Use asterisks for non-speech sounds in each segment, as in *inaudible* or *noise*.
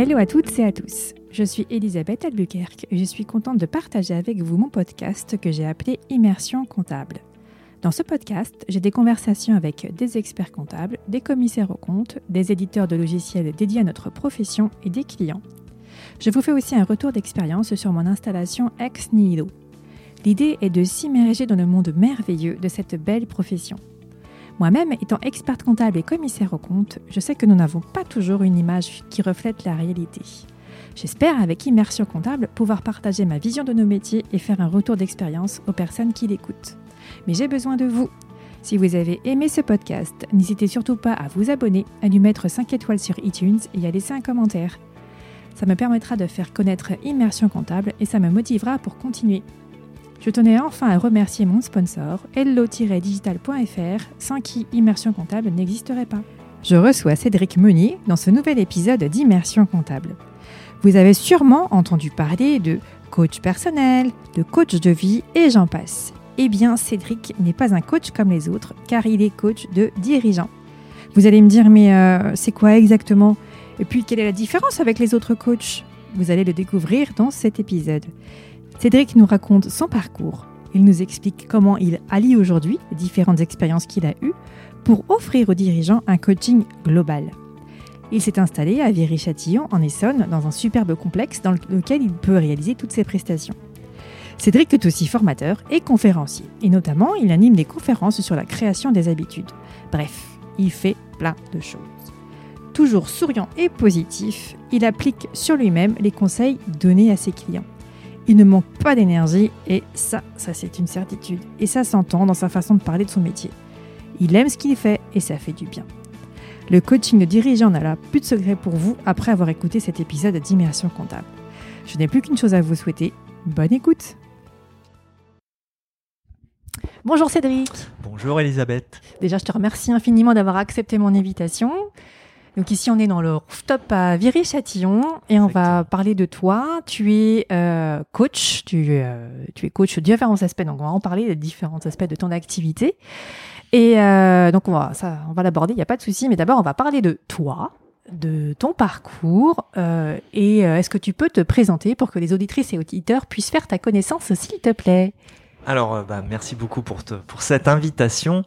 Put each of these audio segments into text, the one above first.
Hello à toutes et à tous. Je suis Elisabeth Albuquerque et je suis contente de partager avec vous mon podcast que j'ai appelé Immersion comptable. Dans ce podcast, j'ai des conversations avec des experts comptables, des commissaires aux comptes, des éditeurs de logiciels dédiés à notre profession et des clients. Je vous fais aussi un retour d'expérience sur mon installation Ex Nihilo. L'idée est de s'immerger dans le monde merveilleux de cette belle profession. Moi-même, étant experte comptable et commissaire aux comptes, je sais que nous n'avons pas toujours une image qui reflète la réalité. J'espère, avec Immersion Comptable, pouvoir partager ma vision de nos métiers et faire un retour d'expérience aux personnes qui l'écoutent. Mais j'ai besoin de vous. Si vous avez aimé ce podcast, n'hésitez surtout pas à vous abonner, à lui mettre 5 étoiles sur iTunes et à laisser un commentaire. Ça me permettra de faire connaître Immersion Comptable et ça me motivera pour continuer. Je tenais enfin à remercier mon sponsor, hello-digital.fr, sans qui Immersion Comptable n'existerait pas. Je reçois Cédric Meunier dans ce nouvel épisode d'Immersion Comptable. Vous avez sûrement entendu parler de coach personnel, de coach de vie et j'en passe. Eh bien, Cédric n'est pas un coach comme les autres, car il est coach de dirigeants. Vous allez me dire, mais euh, c'est quoi exactement? Et puis, quelle est la différence avec les autres coachs? Vous allez le découvrir dans cet épisode. Cédric nous raconte son parcours. Il nous explique comment il allie aujourd'hui les différentes expériences qu'il a eues pour offrir aux dirigeants un coaching global. Il s'est installé à Viry-Châtillon, en Essonne, dans un superbe complexe dans lequel il peut réaliser toutes ses prestations. Cédric est aussi formateur et conférencier, et notamment il anime des conférences sur la création des habitudes. Bref, il fait plein de choses. Toujours souriant et positif, il applique sur lui-même les conseils donnés à ses clients. Il ne manque pas d'énergie et ça, ça c'est une certitude. Et ça s'entend dans sa façon de parler de son métier. Il aime ce qu'il fait et ça fait du bien. Le coaching de dirigeant n'a là plus de secret pour vous après avoir écouté cet épisode d'Immersion comptable. Je n'ai plus qu'une chose à vous souhaiter. Bonne écoute Bonjour Cédric. Bonjour Elisabeth. Déjà, je te remercie infiniment d'avoir accepté mon invitation. Donc ici, on est dans le rooftop à Viry-Châtillon et on va parler de toi. Tu es euh, coach, tu, euh, tu es coach de différents aspects. Donc on va en parler des différents aspects de ton activité. Et euh, donc on va, ça, on va l'aborder, il n'y a pas de souci. Mais d'abord, on va parler de toi, de ton parcours. et est-ce que tu peux te présenter pour que les auditrices et auditeurs puissent faire ta connaissance, s'il te plaît? Alors, euh, bah, merci beaucoup pour, pour cette invitation.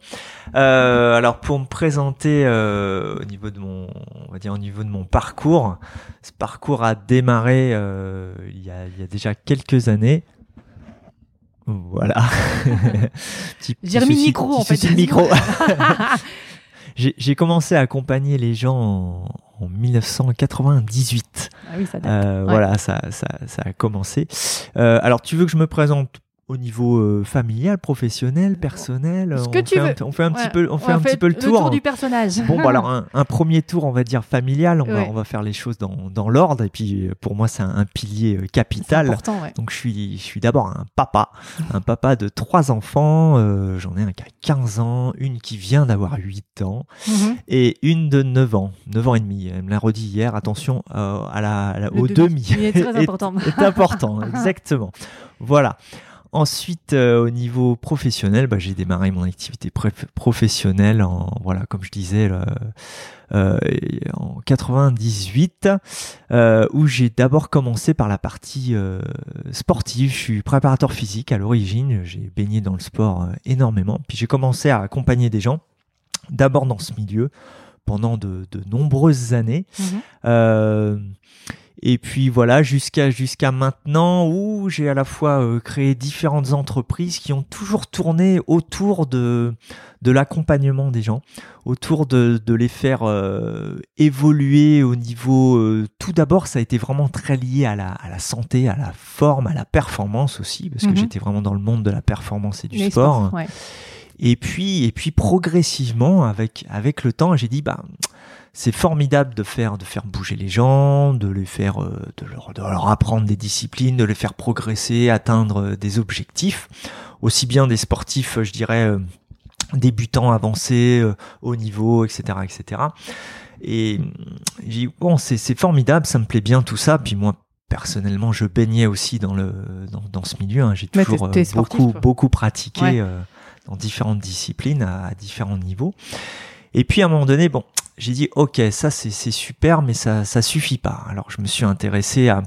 Euh, alors, pour me présenter euh, au niveau de mon, on va dire au niveau de mon parcours, ce parcours a démarré il, y a, il y a déjà quelques années. Voilà. *laughs* *laughs* J'ai remis le micro en fait. micro. J'ai commencé à accompagner les gens en, 1998. Ah oui, ça date. Voilà, ça, ça, ça, a commencé. alors, tu veux que je me présente au niveau euh, familial, professionnel, personnel. Ce que on tu fait veux. Un, on fait un petit peu, on fait un petit peu le tour. Le tour du personnage. Bon, bah alors *laughs* un, premier tour, on va dire familial. On, va, on va faire les choses dans, dans l'ordre. Et puis euh, pour moi, c'est un, pilier euh, capital. Donc je suis, je suis d'abord un papa, un papa de trois enfants. J'en ai un qui a 15 ans, une qui vient d'avoir 8 ans mhm. et une de 9 ans, 9 ans et demi. Elle me l'a redit hier. Attention à la, au demi. demi. très *laughs* important. est important, *laughs* exactement. Voilà. Ensuite, euh, au niveau professionnel, bah, j'ai démarré mon activité professionnelle en voilà, comme je disais, euh, en 98, euh, où j'ai d'abord commencé par la partie sportive. Je suis préparateur physique à l'origine. J'ai baigné dans le sport énormément. Puis j'ai commencé à accompagner des gens, d'abord dans ce milieu pendant de, nombreuses années. Mmh et puis voilà, jusqu'à jusqu'à maintenant où j'ai à la fois euh, créé différentes entreprises qui ont toujours tourné autour de de l'accompagnement des gens, autour de, de les faire euh, évoluer au niveau. Euh, tout d'abord, ça a été vraiment très lié à la, à la santé, à la forme, à la performance aussi, parce que mhm. j'étais vraiment dans le monde de la performance et du sport. Et puis et puis progressivement, avec avec le temps, j'ai dit bah c'est formidable de faire de faire bouger les gens, de les faire euh, de, leur, de leur apprendre des disciplines, de les faire progresser, atteindre euh, des objectifs, aussi bien des sportifs, je dirais euh, débutants, avancés, haut niveau, etc., etc. Et j'ai dit bon, c'est formidable, ça me plaît bien tout ça. Puis moi, personnellement, je baignais aussi dans le dans, dans ce milieu. Hein. J'ai toujours beaucoup beaucoup pratiqué dans différentes disciplines à, à différents niveaux. Et puis à un moment donné, bon, j'ai dit ok, ça c'est super, mais ça ça suffit pas. Alors je me suis intéressé à,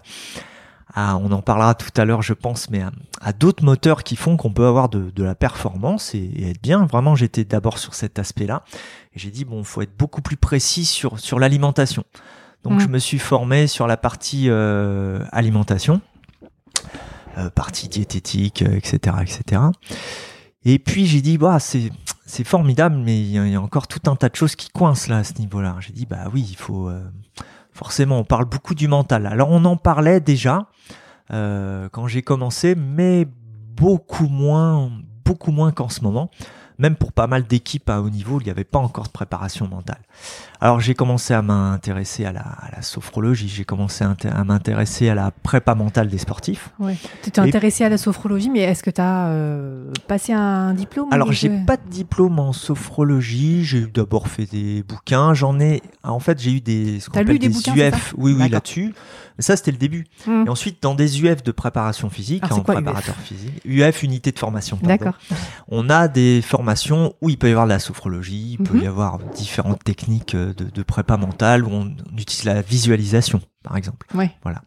à on en parlera tout à l'heure, je pense, mais à, d'autres moteurs qui font qu'on peut avoir de, de la performance et, être bien. Vraiment, j'étais d'abord sur cet aspect-là, et j'ai dit bon, faut être beaucoup plus précis sur sur l'alimentation. Donc je mm. me suis formé sur la partie euh, alimentation, euh, partie diététique, etc., etc. Et puis j'ai dit bah c'est c'est formidable, mais il y, a encore tout un tas de choses qui coincent là à ce niveau-là. J'ai dit bah oui, il faut euh, forcément on parle beaucoup du mental. Alors on en parlait déjà euh, quand j'ai commencé, mais beaucoup moins, beaucoup moins qu'en ce moment même pour pas mal d'équipes à haut niveau, il n'y avait pas encore de préparation mentale. Alors j'ai commencé à m'intéresser à la, à la sophrologie, j'ai commencé à, m'intéresser à la prépa mentale des sportifs. Ouais. Tu t'es intéressé à la sophrologie, mais est-ce que tu as euh, passé un diplôme Alors j'ai pas de diplôme en sophrologie, j'ai d'abord fait des bouquins, j'en ai en fait j'ai eu des ce lu des, bouquins, UF, oui oui là-dessus. Ça, c'était le début. Mmh. Et ensuite, dans des UF de préparation physique, en préparateur physique, UF, unité de formation. D'accord. On a des formations où il peut y avoir de la sophrologie, il peut mmh. y avoir différentes techniques de, de prépa mentale où on, utilise la visualisation, par exemple. Ouais. Voilà.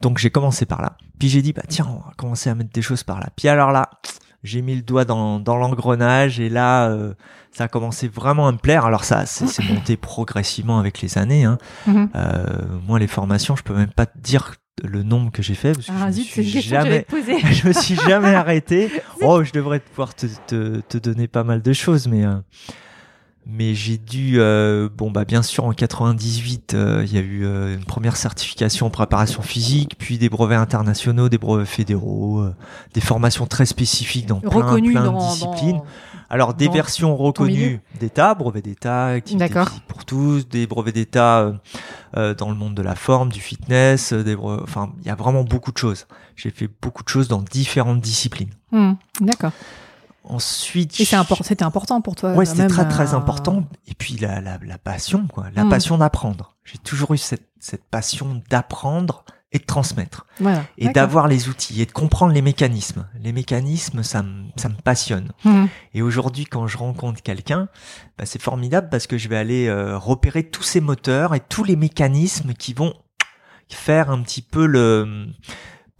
Donc j'ai commencé par là. Puis j'ai dit bah tiens, on va commencer à mettre des choses par là. Puis alors là, j'ai mis le doigt dans, dans l'engrenage et là, euh, ça a commencé vraiment à me plaire. Alors ça, c'est *laughs* monté progressivement avec les années. Hein. Mhm. euh, moi, les formations, je peux même pas te dire le nombre que j'ai fait parce que ah, je, me suis jamais, *laughs* je me suis jamais *laughs* arrêté. Oh, je devrais pouvoir te, te, te, donner pas mal de choses, mais euh, mais j'ai dû euh, bon bah bien sûr en 98 euh, il y a eu euh, une première certification en préparation physique puis des brevets internationaux des brevets fédéraux des formations très spécifiques dans plein, plein de disciplines. alors des versions reconnues d'État brevets d'État activité pour tous des brevets d'État dans le monde de la forme du fitness des enfin il y a vraiment beaucoup de choses. J'ai fait beaucoup de choses dans différentes disciplines. Mmh, d'accord Ensuite, et c'était important pour toi. Ouais, c'était très très euh, important. Et puis la, la, la passion, quoi, la hmm. passion d'apprendre. J'ai toujours eu cette, cette passion d'apprendre et de transmettre. Voilà, et d'avoir les outils et de comprendre les mécanismes. Les mécanismes, ça me, ça me passionne. Hmm. Et aujourd'hui, quand je rencontre quelqu'un, bah, c'est formidable parce que je vais aller euh, repérer tous ces moteurs et tous les mécanismes qui vont faire un petit peu le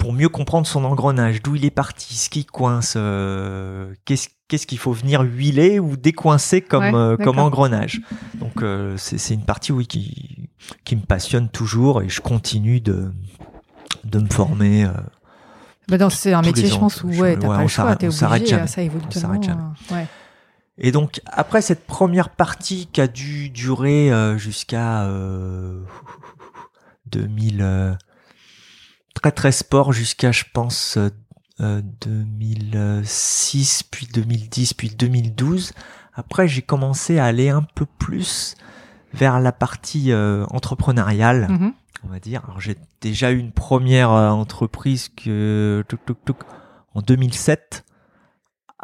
pour mieux comprendre son engrenage, d'où il est parti, ce qui coince, euh, qu'est-ce qu'il faut venir huiler ou décoincer comme, euh, comme engrenage. Donc euh, c'est une partie oui, qui, qui me passionne toujours et je continue de, de me former. Bah c'est un métier, je pense, où ouais, t'as pas le choix, t'es obligé, ça évolue Ouais. Et donc après cette première partie qui a dû durer jusqu'à *laughs* 2000 très très sport jusqu'à je pense 2006 euh, puis 2010 puis 2012. Après j'ai commencé à aller un peu plus vers la partie euh, entrepreneuriale, mm-hmm. on va dire. Alors j'ai déjà eu une première euh, entreprise que en 2007.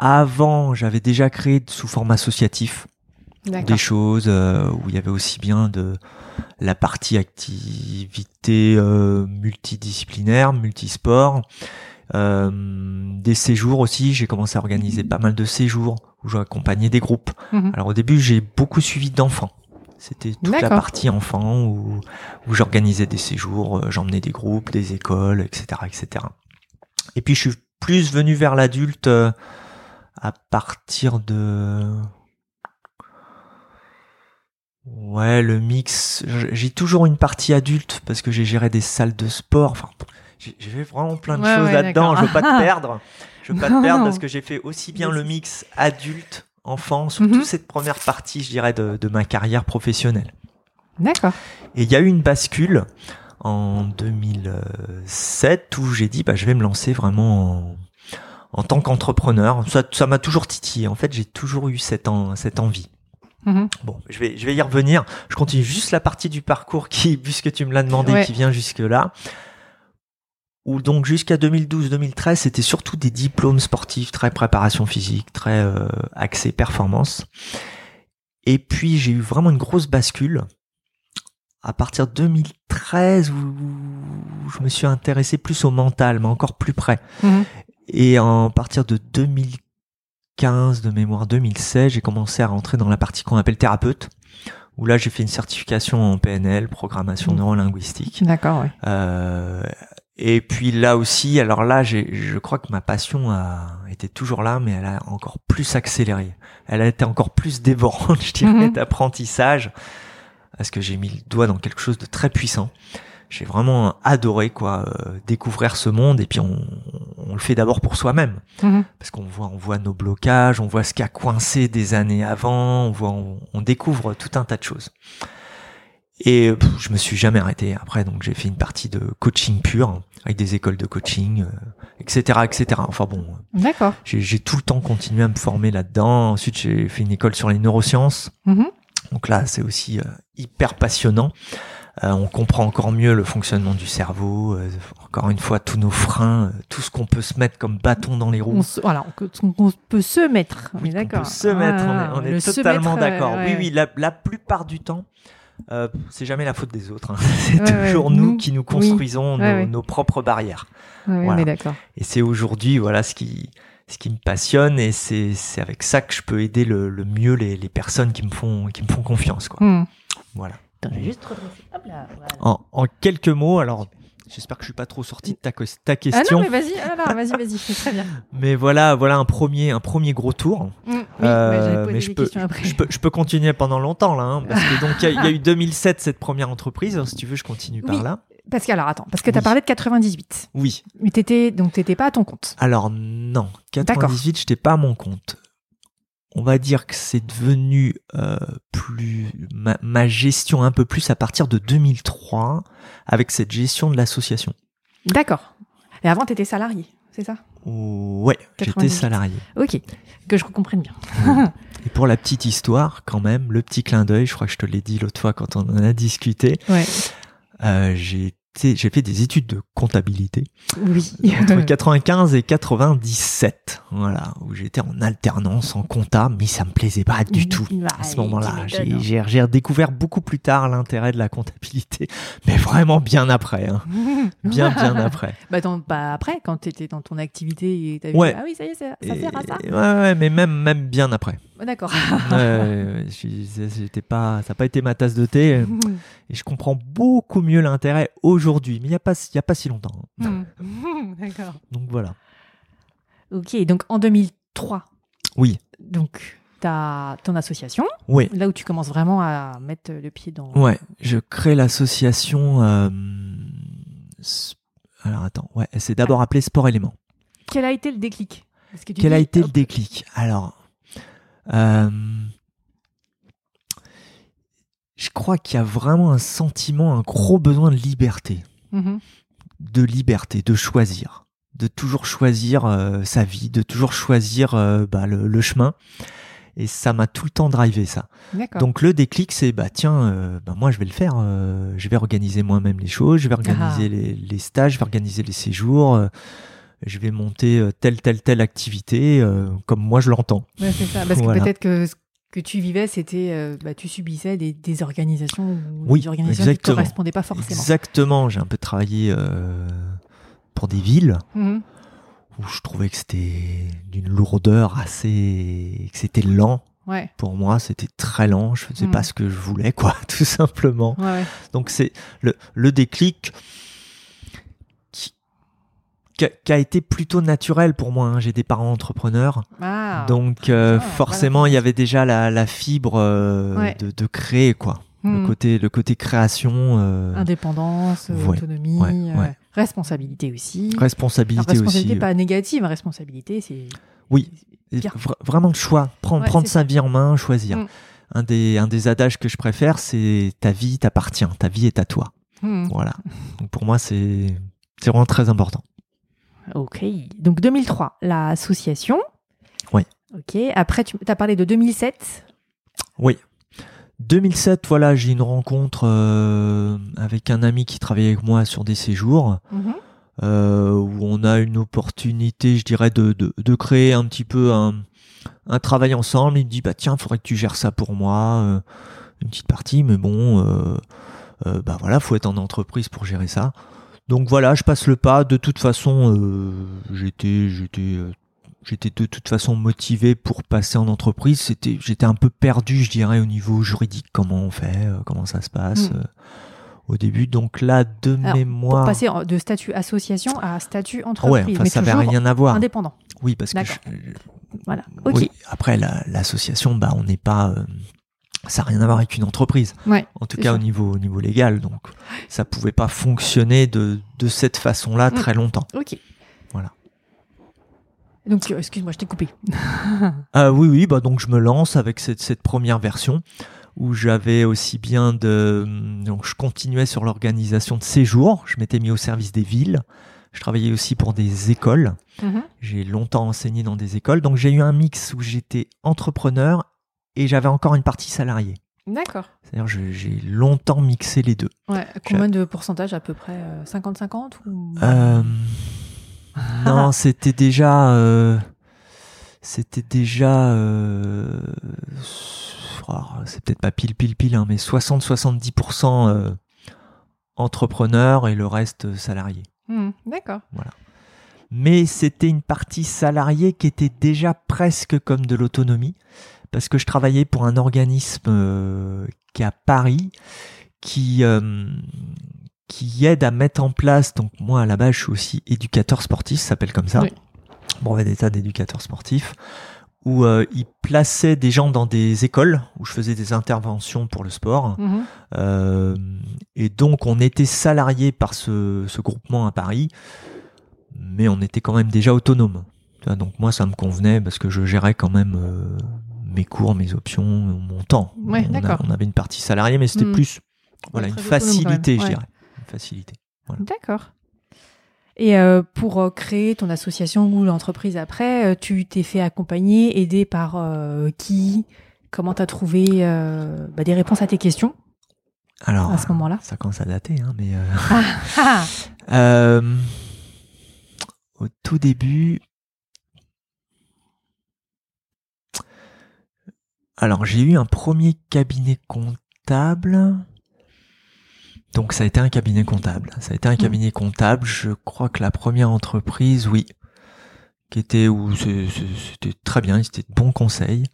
Avant, j'avais déjà créé sous forme associatif des choses euh, où il y avait aussi bien de la partie activité euh, multidisciplinaire, multisport, euh, des séjours aussi. J'ai commencé à organiser pas mal de séjours où j'accompagnais des groupes. Mhm. Alors au début, j'ai beaucoup suivi d'enfants. C'était toute la partie enfants où, où j'organisais des séjours, j'emmenais des groupes, des écoles, etc., etc. Et puis je suis plus venu vers l'adulte à partir de Ouais, le mix. J'ai toujours une partie adulte parce que j'ai géré des salles de sport. Enfin, j'ai fait vraiment plein de choses là-dedans. Je veux pas te perdre. Je veux pas *laughs* te perdre parce que j'ai fait aussi bien le mix adulte, enfant, toute mhm. cette première partie, je dirais, de, ma carrière professionnelle. D'accord. Et il y a eu une bascule en 2007 où j'ai dit, bah, je vais me lancer vraiment en, tant qu'entrepreneur. Ça m'a toujours titillé. En fait, j'ai toujours eu cette, cette envie. Mhm. Bon, je vais, je vais y revenir. Je continue juste la partie du parcours qui, *laughs* puisque tu me l'as demandé, qui vient jusque là. Où donc jusqu'à 2012-2013, c'était surtout des diplômes sportifs, très préparation physique, très euh, axé performance. Et puis j'ai eu vraiment une grosse bascule à partir de 2013 où je me suis intéressé plus au mental, mais encore plus près. Mhm. Et à partir de 2015 de mémoire 2016, j'ai commencé à rentrer dans la partie qu'on appelle thérapeute, où là j'ai fait une certification en PNL, programmation Mm. neurolinguistique. D'accord, ouais. Euh, et puis là aussi, alors là, j'ai, je crois que ma passion a été toujours là, mais elle a encore plus accéléré. Elle a été encore plus dévorante, *laughs* je dirais, Mhm. d'apprentissage, parce que j'ai mis le doigt dans quelque chose de très puissant. J'ai vraiment adoré quoi euh, découvrir ce monde et puis on, on le fait d'abord pour soi-même Mhm. parce qu'on voit on voit nos blocages, on voit ce qui a coincé des années avant, on voit on, on découvre tout un tas de choses. Et pff, je me suis jamais arrêté après, donc j'ai fait une partie de coaching pur avec des écoles de coaching, euh, etc., etc. Enfin bon, D'accord. j'ai j'ai tout le temps continué à me former là-dedans. Ensuite, j'ai fait une école sur les neurosciences. Mhm. Donc là, c'est aussi euh, hyper passionnant. Euh, on comprend encore mieux le fonctionnement du cerveau. euh, encore une fois, tous nos freins, euh, tout ce qu'on peut se mettre comme bâton dans les roues. On, se- voilà, on, on- on peut se mettre. On Oui, est on d'accord. peut se mettre, on est- Ah, on est, totalement d'accord. ouais, Oui, oui, la, la plupart du temps, c'est jamais la faute des autres. hein. *laughs* C'est Ouais, ouais, toujours nous nous, qui nous construisons nos, propres barrières. Voilà. On est d'accord. Et c'est aujourd'hui, voilà, ce qui, ce qui me passionne, et c'est, c'est avec ça que je peux aider le, le mieux les, les personnes qui me font, qui me font confiance, quoi. Hmm. Voilà. Attends, je vais juste redresser. Hop là, voilà. En, en quelques mots, alors. J'espère que je suis pas trop sorti de ta, que- ta Ah question, non, mais vas-y, ah vas-y, vas-y, c'est très bien. *laughs* mais voilà, voilà un premier, un premier gros tour. Hmm, Oui, Euh, mais je peux, questions après. je peux, je peux continuer pendant longtemps là, hein, parce que donc il y, a- il y a eu *laughs* 2007 cette première entreprise. Si tu veux, je continue par Oui. là. Parce que, alors, attends, parce que tu as Oui. parlé de 98. Oui. Mais t'étais, donc t'étais pas à ton compte. Alors non, 98, j'étais pas à mon compte. On va dire que c'est devenu euh, plus ma, ma gestion un peu plus à partir de 2003 avec cette gestion de l'association. D'accord. Et avant, t'étais salarié, c'est ça? Ouais, j'étais 98. salarié. Ok, que je comprenne bien. *laughs* Et pour la petite histoire, quand même, le petit clin d'œil, je crois que je te l'ai dit l'autre fois quand on en a discuté, Ouais. euh, j'ai été- j'ai fait des études de comptabilité. Oui. entre *laughs* 95 et 97, voilà, où j'étais en alternance en compta, mais ça me plaisait pas du tout Bah, à ce tu moment-là. J'ai- hein. J'ai j'ai redécouvert beaucoup plus tard l'intérêt de la comptabilité, *laughs* mais vraiment bien après, hein. *laughs* bien bien après. Bah, dans- bah, après, quand t'étais dans ton activité et t'as vu, Ouais. ah oui, ça y est, ça, sert à ça. ouais, ouais, mais même même bien après. Oh, D'accord. J'étais pas, ça n'a pas été ma tasse de thé, *laughs* et je comprends beaucoup mieux l'intérêt aujourd'hui, mais il y a pas il y a pas si longtemps. hein. Hmm. *laughs* D'accord. Donc voilà. Ok, donc en 2003, Oui, donc t'as ton association, oui. là où tu commences vraiment à mettre le pied dans. Ouais, je crée l'association. euh, alors attends, ouais, c'est d'abord appelé Sport Élément. Quel a été le déclic? Parce que tu Quel a été le déclic? Alors, euh, je crois qu'il y a vraiment un sentiment, un gros besoin de liberté, mhm. de liberté, de choisir, de toujours choisir euh, sa vie, de toujours choisir euh, bah, le, le chemin. Et ça m'a tout le temps drivé ça. Donc le déclic, c'est bah tiens, euh, bah, moi je vais le faire. je vais organiser moi-même les choses. Je vais organiser Ah. les, les stages. Je vais organiser les séjours. Je vais monter euh, telle telle telle activité euh, comme moi je l'entends. Ouais, c'est ça. Parce Voilà. que peut-être que ce que tu vivais, c'était, euh, bah, tu subissais des, des organisations ou Oui, des organisations qui ne correspondaient pas forcément. Exactement. J'ai un peu travaillé euh, pour des villes Mhm. où je trouvais que c'était d'une lourdeur assez, que c'était lent. Ouais. Pour moi, c'était très lent. Je faisais Mm. pas ce que je voulais, quoi, *laughs* tout simplement. Ouais. Donc c'est le, le déclic qui a, qui a été plutôt naturel pour moi. hein. J'ai des parents entrepreneurs, Ah. donc euh, forcément voilà. il y avait déjà la, la fibre euh, Ouais. de, de créer quoi. Le Mhm. côté le côté création, euh, Indépendance, Ouais, autonomie, ouais, responsabilité aussi. Alors, responsabilité, responsabilité aussi. pas négative, hein, responsabilité c'est. Oui. Vra- vraiment le choix, prendre, sa vie en main, choisir. Mm. Un des un des adages que je préfère, c'est ta vie t'appartient, ta vie est à toi. Mhm. Voilà. Donc pour moi c'est c'est vraiment très important. Ok. Donc 2003, l'association. Oui. Ok. Après, tu as parlé de 2007. Oui. 2007, voilà, j'ai une rencontre euh, avec un ami qui travaillait avec moi sur des séjours, Mhm. euh, où on a une opportunité, je dirais, de, de, de créer un petit peu un, un travail ensemble. Il me dit, bah tiens, faudrait que tu gères ça pour moi, euh, une petite partie, mais bon, euh, bah voilà, faut être en entreprise pour gérer ça. Donc voilà, je passe le pas. De toute façon, euh, j'étais, j'étais euh, j'étais de toute façon motivé pour passer en entreprise. C'était, j'étais un peu perdu, je dirais, au niveau juridique. Comment on fait, euh, comment ça se passe Mm. au début. Donc là, de Alors, mémoire. Pour passer de statut association à statut Ah entreprise, ouais, enfin, mais ça n'avait rien à voir. indépendant. Oui, parce que je- Voilà. Ok. oui, après la- l'association, bah, on n'est pas, euh, ça n'a rien à voir avec une entreprise. Ouais. En tout cas, ça. au niveau, au niveau légal. Donc, ça pouvait pas fonctionner de, de cette façon-là Mm. très longtemps. Ok. Voilà. Donc, euh, excuse-moi, je t'ai coupé. *laughs* Ah oui, oui, bah donc je me lance avec cette, cette première version où j'avais aussi bien de. Donc je continuais sur l'organisation de séjours, je m'étais mis au service des villes, je travaillais aussi pour des écoles, Mhm. j'ai longtemps enseigné dans des écoles, donc j'ai eu un mix où j'étais entrepreneur et j'avais encore une partie salariée. D'accord. C'est-à-dire j'ai longtemps mixé les deux. Ouais. Combien de pourcentage à peu près euh, 50-50 ou... Euh, *laughs* non, c'était déjà. euh, c'était déjà. euh, oh, c'est peut-être pas pile, pile, pile, hein, mais 60-70% euh, entrepreneurs et le reste euh, salariés. Hmm, D'accord. Mais c'était une partie salariée qui était déjà presque comme de l'autonomie, parce que je travaillais pour un organisme euh, qui est à Paris, qui, euh, qui aide à mettre en place, donc moi à la base je suis aussi éducateur sportif, ça s'appelle comme ça, Oui. brevet d'état d'éducateur sportif, où euh, il plaçait des gens dans des écoles, où je faisais des interventions pour le sport, Mhm. euh, et donc on était salarié par ce, ce groupement à Paris, mais on était quand même déjà autonome. Donc moi ça me convenait parce que je gérais quand même euh, mes cours, mes options, mon temps. Ouais, on, a- d'accord. on avait une partie salariée, mais c'était Mm. plus voilà, une facilité, je ouais. dirais. Une facilité. D'accord. Et euh, pour euh, créer ton association ou l'entreprise après, euh, tu t'es fait accompagner, aider par euh, qui? Comment t'as trouvé euh, bah, des réponses à tes questions? Alors, à ce moment-là ça commence à dater, hein, mais ah, ah, *laughs* au tout début, alors j'ai eu un premier cabinet comptable. Donc ça a été un cabinet comptable. Ça a été un cabinet comptable. Je crois que la première entreprise, oui, qui était où c'était très bien, c'était de bons conseils.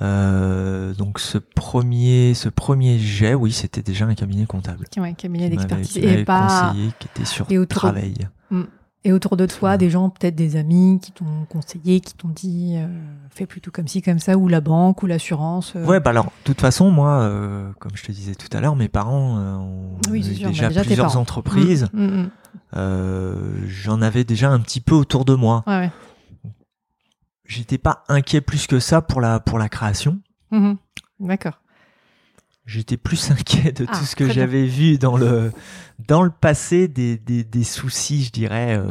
Euh, donc ce premier, ce premier jet, oui, c'était déjà un cabinet comptable. Ouais, cabinet d'expertise. Et, pas... conseillé, qui était sur et travail. Et autour de toi, des gens, peut-être des amis qui t'ont conseillé, qui t'ont dit euh, fais plutôt comme ci, comme ça, ou la banque, ou l'assurance. euh. Ouais, bah alors, de toute façon, moi, euh, comme je te disais tout à l'heure, mes parents ont Oui, eu c'est sûr, déjà, bah, déjà plusieurs entreprises. Mm, mm, mm. Euh, J'en avais déjà un petit peu autour de moi. Ouais, ouais. J'étais pas inquiet plus que ça pour la pour la création. D'accord. J'étais plus *laughs* inquiet de Ah, tout ce que j'avais vu dans le dans le passé des, des, des soucis, je dirais, euh,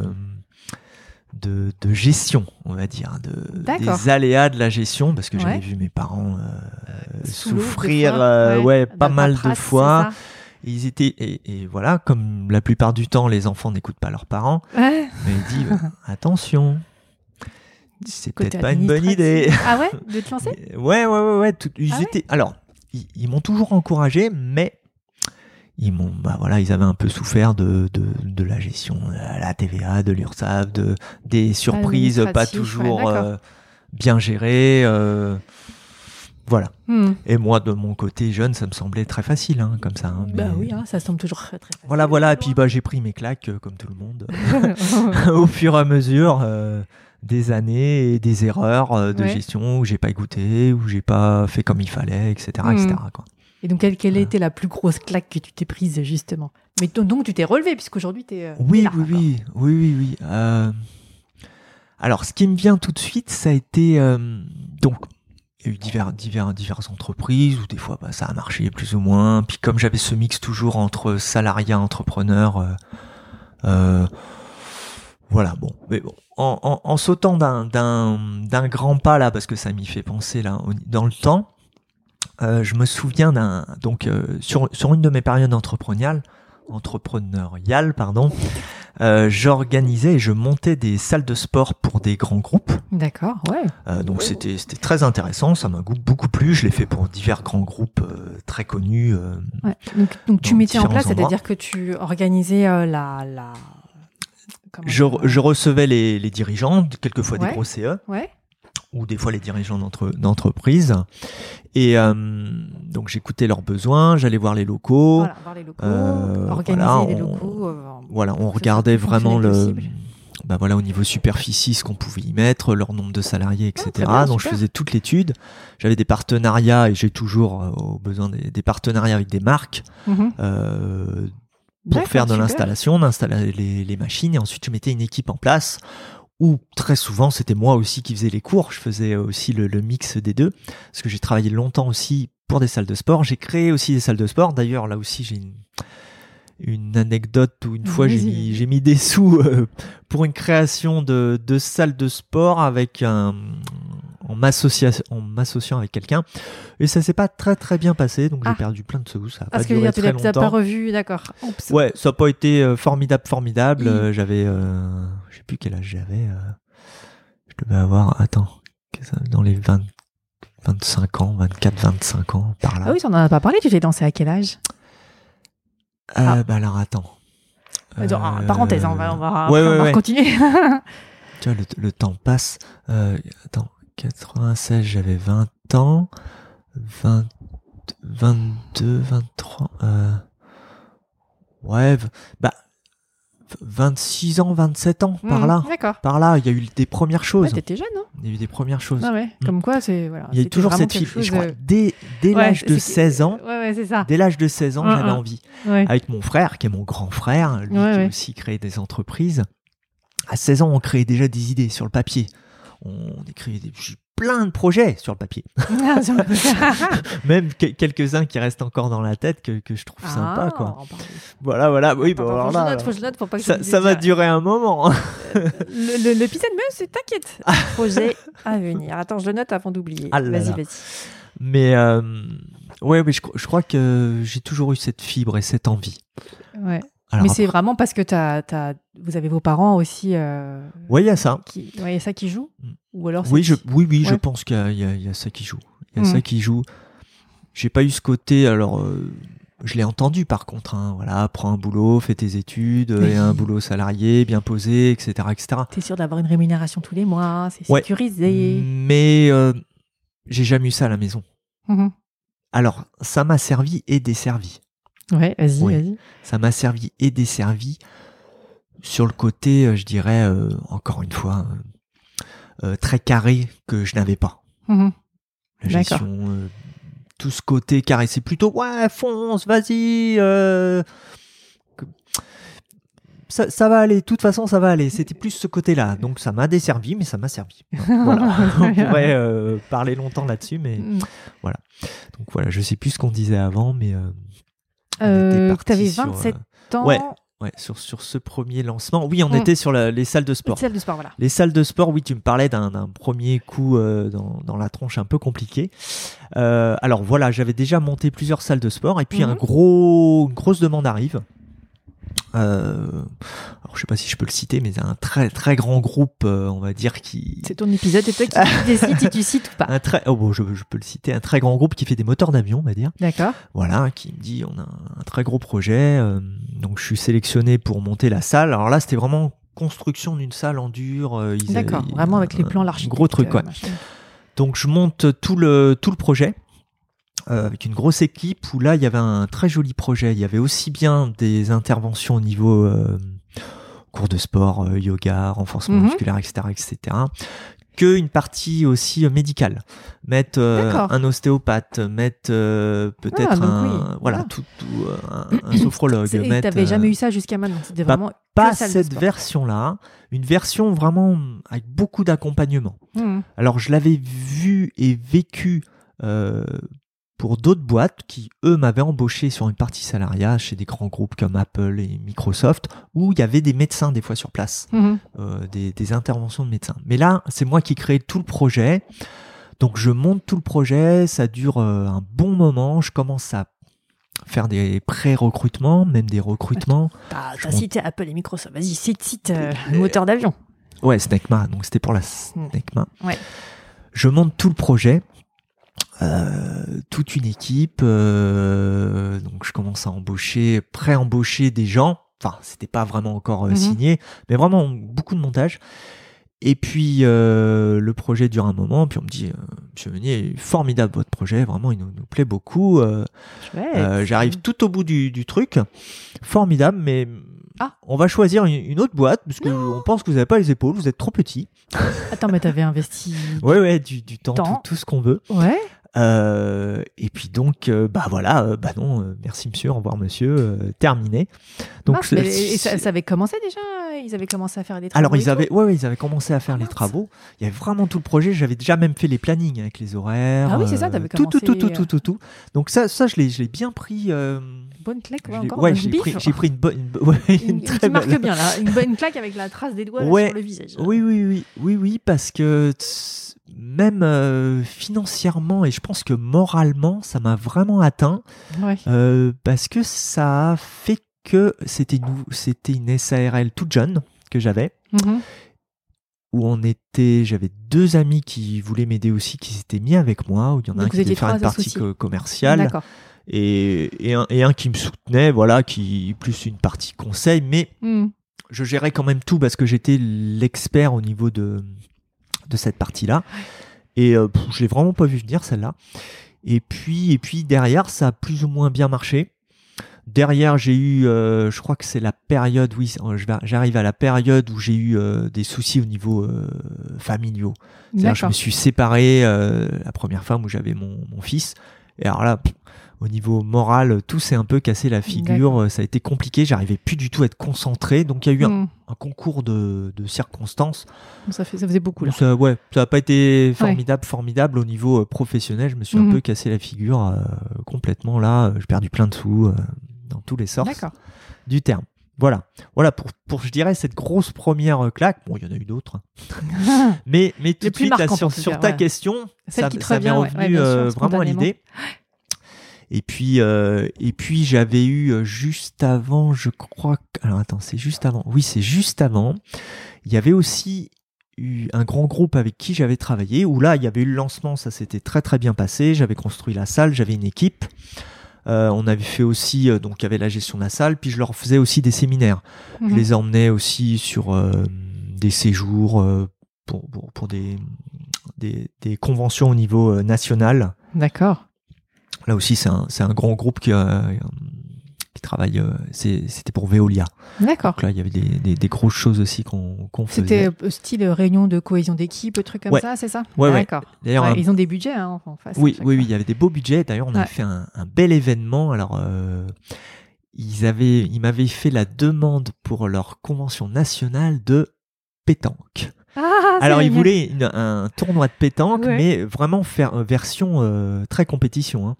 de, de gestion, on va dire, de, des aléas de la gestion, parce que Ouais. j'avais vu mes parents euh, souffrir, fois, euh, ouais, pas mal de fois. Ils étaient et, et voilà, comme la plupart du temps, les enfants n'écoutent pas leurs parents. Mais ils disent *laughs* attention, c'est peut-être pas une bonne idée. Ah ouais De te lancer? Ouais, ouais, ouais, ouais. tout- ils Ah ouais? étaient. Alors, ils, ils m'ont toujours encouragé, mais ils m'ont, bah voilà, ils avaient un peu souffert de de, de la gestion, de la TVA, de l'URSSAF, de des surprises pas toujours ouais, euh, bien gérées. euh, voilà. Hmm. Et moi, de mon côté jeune, ça me semblait très facile, hein, comme ça. hein, Bah oui, hein, ça semble toujours très facile. Voilà, voilà. Et puis, bah, j'ai pris mes claques, euh, comme tout le monde, *laughs* *laughs* au fur et à mesure des années et des erreurs euh, de Ouais. gestion où j'ai pas écouté, où j'ai pas fait comme il fallait, etc., etc. Quoi. Et donc, quelle, quelle était la plus grosse claque que tu t'es prise, justement? Mais donc, donc, tu t'es relevé, puisqu'aujourd'hui, tu es. Oui, oui, oui, oui, oui, oui. Euh, Alors, ce qui me vient tout de suite, ça a été euh, donc. Il y a eu divers, divers, diverses entreprises où des fois bah, ça a marché plus ou moins. Puis comme j'avais ce mix toujours entre salariat, entrepreneur, euh, euh, voilà, bon. Mais bon, en, en, en sautant d'un, grand pas là, parce que ça m'y fait penser là, dans le temps, euh, je me souviens d'un donc euh, sur, sur une de mes périodes entrepreneuriales, entrepreneuriales pardon, euh, j'organisais et je montais des salles de sport pour des grands groupes. D'accord, ouais. Donc c'était c'était très intéressant, ça m'a beaucoup plu. Je l'ai fait pour divers grands groupes très connus. ouais. Donc, donc tu mettais en place, c'est-à-dire que tu organisais la, la. Comment Je, recevais les, les dirigeants, quelquefois Ouais. des gros CE, Ouais. ou des fois les dirigeants d'entre- d'entreprise. Et euh, donc j'écoutais leurs besoins, j'allais voir les locaux. Voilà, voir les locaux, euh, organiser voilà, les on- locaux. euh, Voilà, on regardait vraiment le, possible. bah voilà, au niveau superficie, ce qu'on pouvait y mettre, leur nombre de salariés, etc. Ah, bien, Donc je faisais toute l'étude. J'avais des partenariats et j'ai toujours euh, besoin des, des partenariats avec des marques mhm. euh, pour faire de l'installation, on installait les, les machines et ensuite je mettais une équipe en place où très souvent c'était moi aussi qui faisais les cours, je faisais aussi le, le mix des deux parce que j'ai travaillé longtemps aussi pour des salles de sport, j'ai créé aussi des salles de sport. D'ailleurs là aussi j'ai une, une anecdote où une fois j'ai mis, j'ai mis des sous euh, pour une création de, de salles de sport avec un en m'associant en m'associant avec quelqu'un et ça s'est pas très très bien passé donc Ah. j'ai perdu plein de sous ça a Parce pas que duré tu l'as l'as pas revu, d'accord. Ouais, ça n'a pas été euh, formidable, formidable. Euh, j'avais, euh, je sais plus quel âge j'avais. euh, je devais avoir, attends, dans les 20, 25 ans, 24, 25 ans, par là. Ah oui, on en a pas parlé, tu t'es dansé à quel âge? Euh, ah. Bah alors attends. Attends, ah, Euh, Parenthèse, on va, on va, ouais, on va ouais. continuer. Tu vois, le, le temps passe. Euh, attends, 96, j'avais 20 ans. 20, 22, 23. Euh, ouais, bah, 26 ans, 27 ans, par Mhm, là. D'accord. Par là, il y a eu des premières Ouais, choses. t'étais jeune, non il y a eu des premières choses. Ah ouais. Mm. Comme quoi, c'est voilà. Il y a eu toujours cette fibre. Et je chose, crois dès, dès ouais, l'âge de c'est- 16 ans, Ouais, ouais, c'est ça. dès l'âge de 16 ans, Mm, j'avais mm. envie. Ouais. Avec mon frère, qui est mon grand frère, lui qui a aussi créé des entreprises. À 16 ans, on créait déjà des idées sur le papier. On écrivait des- plein de projets sur le papier. *laughs* Ah, sur le- *laughs* Même que- quelques-uns qui restent encore dans la tête que, que je trouve sympa. Ah, Quoi. parle- Voilà, voilà. Oui, bah, alors là, note, note pour pas que ça, ça va durer un moment. hein. Le, le, le pizza de meuse, c'est t'inquiète. Projet à venir. Attends, je le note avant d'oublier. Ah Vas-y, vas-y. Mais euh, ouais, mais je, je crois que j'ai toujours eu cette fibre et cette envie. Ouais. Alors, Mais c'est vraiment parce que t'as, vous avez vos parents aussi. Euh, Ouais, il y a ça. qui, ouais, il y a ça qui joue Mm. Ou alors Oui, je, oui, oui, je pense qu'il y, a- y y ça qui joue. Il y a Mm. ça qui joue. J'ai pas eu ce côté. Alors, euh, je l'ai entendu par contre. hein, voilà, prends un boulot, fais tes études, Oui. et un boulot salarié, bien posé, etc., etc. T'es sûr d'avoir une rémunération tous les mois, c'est Ouais. sécurisé. Mais euh, j'ai jamais eu ça à la maison. Mhm. Alors, ça m'a servi et desservi. Ouais, vas-y, Oui. vas-y. Ça m'a servi et desservi sur le côté, euh, je dirais, euh, encore une fois, euh, très carré que je n'avais pas. Mhm. La gestion, euh, tout ce côté carré, c'est plutôt ouais, fonce, vas-y. ça, ça va aller, de toute façon, ça va aller. C'était plus ce côté-là. Donc, ça m'a desservi, mais ça m'a servi. *laughs* Voilà. *laughs* On pourrait parler longtemps là-dessus, mais Mm. donc voilà, je sais plus ce qu'on disait avant, mais euh, t'avais sur, 27 euh, ans. ouais. ouais, sur, sur ce premier lancement. Oui, on Mm. était sur la- les salles de sport. Salle de sport, voilà. Les salles de sport, oui, tu me parlais d'un premier coup euh, dans, dans la tronche un peu compliqué. Euh, alors voilà, j'avais déjà monté plusieurs salles de sport et puis Mhm. un gros, une grosse demande arrive. Euh, alors je sais pas si je peux le citer, mais un très très grand groupe, euh, on va dire qui. C'est ton épisode, c'est toi qui décides si tu cites ou pas. Un très, oh bon, je, je peux le citer, un très grand groupe qui fait des moteurs d'avion, on va dire. D'accord. Voilà, qui me dit on a un, très gros projet, euh, donc je suis sélectionné pour monter la salle. Alors là, c'était vraiment construction d'une salle en dur. euh, D'accord. Vraiment avec les plans, l'architecte. Gros truc, ouais. machin. Donc je monte tout le, tout le projet euh, avec une grosse équipe où là il y avait un très joli projet. Il y avait aussi bien des interventions au niveau euh, cours de sport, euh, yoga, renforcement Mhm. musculaire, etc., etc. Que une partie aussi euh, médicale. Mettre un ostéopathe, mettre peut-être Ah, un, oui. voilà, Ah. tout, tout, un, un sophrologue. Mettre, T'avais jamais eu ça jusqu'à maintenant. C'était bah, vraiment pas cette version-là, une version vraiment avec beaucoup d'accompagnement. Mhm. Alors, je l'avais vu et vécu euh, pour d'autres boîtes qui, eux, m'avaient embauché sur une partie salariat chez des grands groupes comme Apple et Microsoft, où il y avait des médecins des fois sur place, Mhm. euh, des, des interventions de médecins. Mais là, c'est moi qui crée tout le projet. Donc, je monte tout le projet, ça dure euh, un bon moment, je commence à faire des pré-recrutements, même des recrutements. T'as Je t'as monte- cité Apple et Microsoft. Vas-y, cite, cite euh, le moteur d'avion. Ouais, SNECMA, donc c'était pour la SNECMA. Ouais. Je monte tout le projet, euh, toute une équipe, euh, donc je commence à embaucher, pré-embaucher des gens enfin, c'était pas vraiment encore euh, Mhm. signé, mais vraiment beaucoup de montage. Et puis le projet dure un moment, puis on me dit, Monsieur Meunier, formidable votre projet, vraiment il nous, nous plaît beaucoup. J'arrive tout au bout du, du truc, formidable, mais Ah. on va choisir une, autre boîte parce qu'on pense que vous n'avez pas les épaules, vous êtes trop petit. Attends, mais t'avais investi. Ouais, ouais, du, du temps, Temps. Tout, tout ce qu'on veut. Ouais. Euh, et puis donc, euh, bah voilà, euh, bah non, euh, merci monsieur, au revoir monsieur, euh, terminé. Donc, mais- et ça, ça avait commencé déjà Ils avaient commencé à faire des travaux alors ils tout avaient, ouais, ouais, ils avaient commencé à faire les mince. travaux. Il y avait vraiment tout le projet. J'avais déjà même fait les plannings avec les horaires. Ah oui, c'est ça, euh, t'avais tout, tout, tout, commencé, tout, euh, tout, tout, tout. Donc ça, ça, je l'ai, je l'ai bien pris. Bonne claque, ouais, encore. ouais, j'ai pris, j'ai pris une bonne, une *laughs* ouais, Une, une très marque belle- bien là, une bonne claque avec la trace des doigts là, sur le visage. Oui, oui, oui, oui, oui, parce que même euh, financièrement et je pense que moralement, ça m'a vraiment atteint Ouais. euh, parce que ça a fait que c'était une, c'était une SARL toute jeune que j'avais Mhm. où on était, j'avais deux amis qui voulaient m'aider aussi, qui s'étaient mis avec moi, où il y en a un qui voulait faire une partie co- commerciale D'accord. et, et, un, et un qui me soutenait, voilà, qui plus une partie conseil, mais Hmm. je gérais quand même tout parce que j'étais l'expert au niveau de, de cette partie-là. Et euh, pff, je l'ai vraiment pas vu venir celle-là. Et puis, et puis derrière, ça a plus ou moins bien marché. Derrière, j'ai eu, euh, je crois que c'est la période, oui, vais- j'arrive à la période où j'ai eu euh, des soucis au niveau euh, familiaux. Je me suis séparé euh, la première femme où j'avais mon, mon fils. Et alors là, pff, au niveau moral, tout s'est un peu cassé la figure. Euh, Ça a été compliqué. J'arrivais plus du tout à être concentré. Donc il y a eu un, Hmm. un concours de, de circonstances. Ça, fait, ça faisait beaucoup là. Ça, ouais, ça n'a pas été formidable, formidable au niveau euh, professionnel. Je me suis un Mhm. peu cassé la figure euh, complètement là. J'ai perdu plein de sous euh, dans tous les sorts D'accord. du terme. Voilà, voilà pour, pour je dirais cette grosse première claque. Bon, il y en a eu d'autres, hein. *laughs* mais mais tout de suite là, sur, ta ouais. question, Celle ça, qui te ça revient, revenu Ouais, bien sûr, euh, vraiment à l'idée. *gasps* *sniffs* Et puis euh, et puis j'avais eu euh, juste avant, je crois. que- Alors attends, c'est juste avant. Oui, c'est juste avant. Il y avait aussi eu un grand groupe avec qui j'avais travaillé, où là, il y avait eu le lancement, ça s'était très très bien passé. J'avais construit la salle, j'avais une équipe. Euh, on avait fait aussi, euh, donc il y avait la gestion de la salle, puis je leur faisais aussi des séminaires. Je Mhm. les emmenais aussi sur euh, des séjours pour, pour, pour des, des, des conventions au niveau national. D'accord. Là aussi, c'est un, grand groupe qui, euh, qui travaille, euh, c'était pour Veolia. D'accord. Donc là, il y avait des, des, des grosses choses aussi qu'on faisait. C'était euh, style réunion de cohésion d'équipe, truc comme Ouais. ça, c'est ça? Ouais, ouais. D'accord. D'ailleurs, Ouais, un- Ils ont des budgets hein, en face. Oui, oui, oui, il y avait des beaux budgets. D'ailleurs, on avait fait un, un bel événement. Alors, euh, ils avaient, ils m'avaient fait la demande pour leur convention nationale de pétanque. Ah, Alors, ils voulaient une- un tournoi de pétanque, Ouais. mais vraiment faire euh, version euh, très compétition. hein.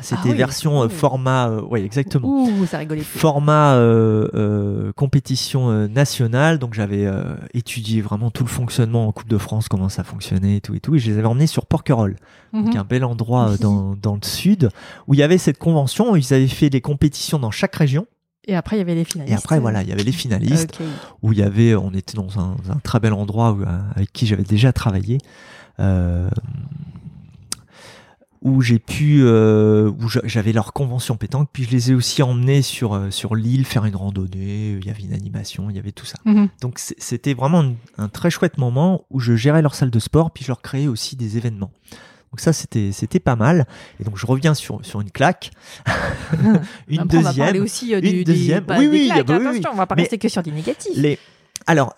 C'était Ah oui, version euh, format, euh, ouais, exactement. Ouh, ça rigolait plus. Format euh, euh, compétition nationale, donc j'avais étudié vraiment tout le fonctionnement en Coupe de France, comment ça fonctionnait et tout et tout, et je les avais emmenés sur Porquerolles donc Mhm. un bel endroit dans, dans le sud, où il y avait cette convention, où ils avaient fait des compétitions dans chaque région. Et après, il y avait les finalistes. Et après, voilà, il y avait les finalistes, où il y avait, on était dans un, un très bel endroit où, avec qui j'avais déjà travaillé, euh, où j'ai pu, euh, où j'a- j'avais leur convention pétanque, puis je les ai aussi emmenés sur, euh, sur l'île faire une randonnée, il y avait une animation, il y avait tout ça. Mhm. Donc c'était vraiment un, très chouette moment où je gérais leur salle de sport, puis je leur créais aussi des événements. Donc ça c'était c'était pas mal. Et donc je reviens sur sur une claque, *laughs* une Après, On va parler deuxième. aussi euh, une du, deuxième. Des, bah, Oui, des oui, claques, bah oui, oui. attention, on va pas rester que sur des négatifs. Les alors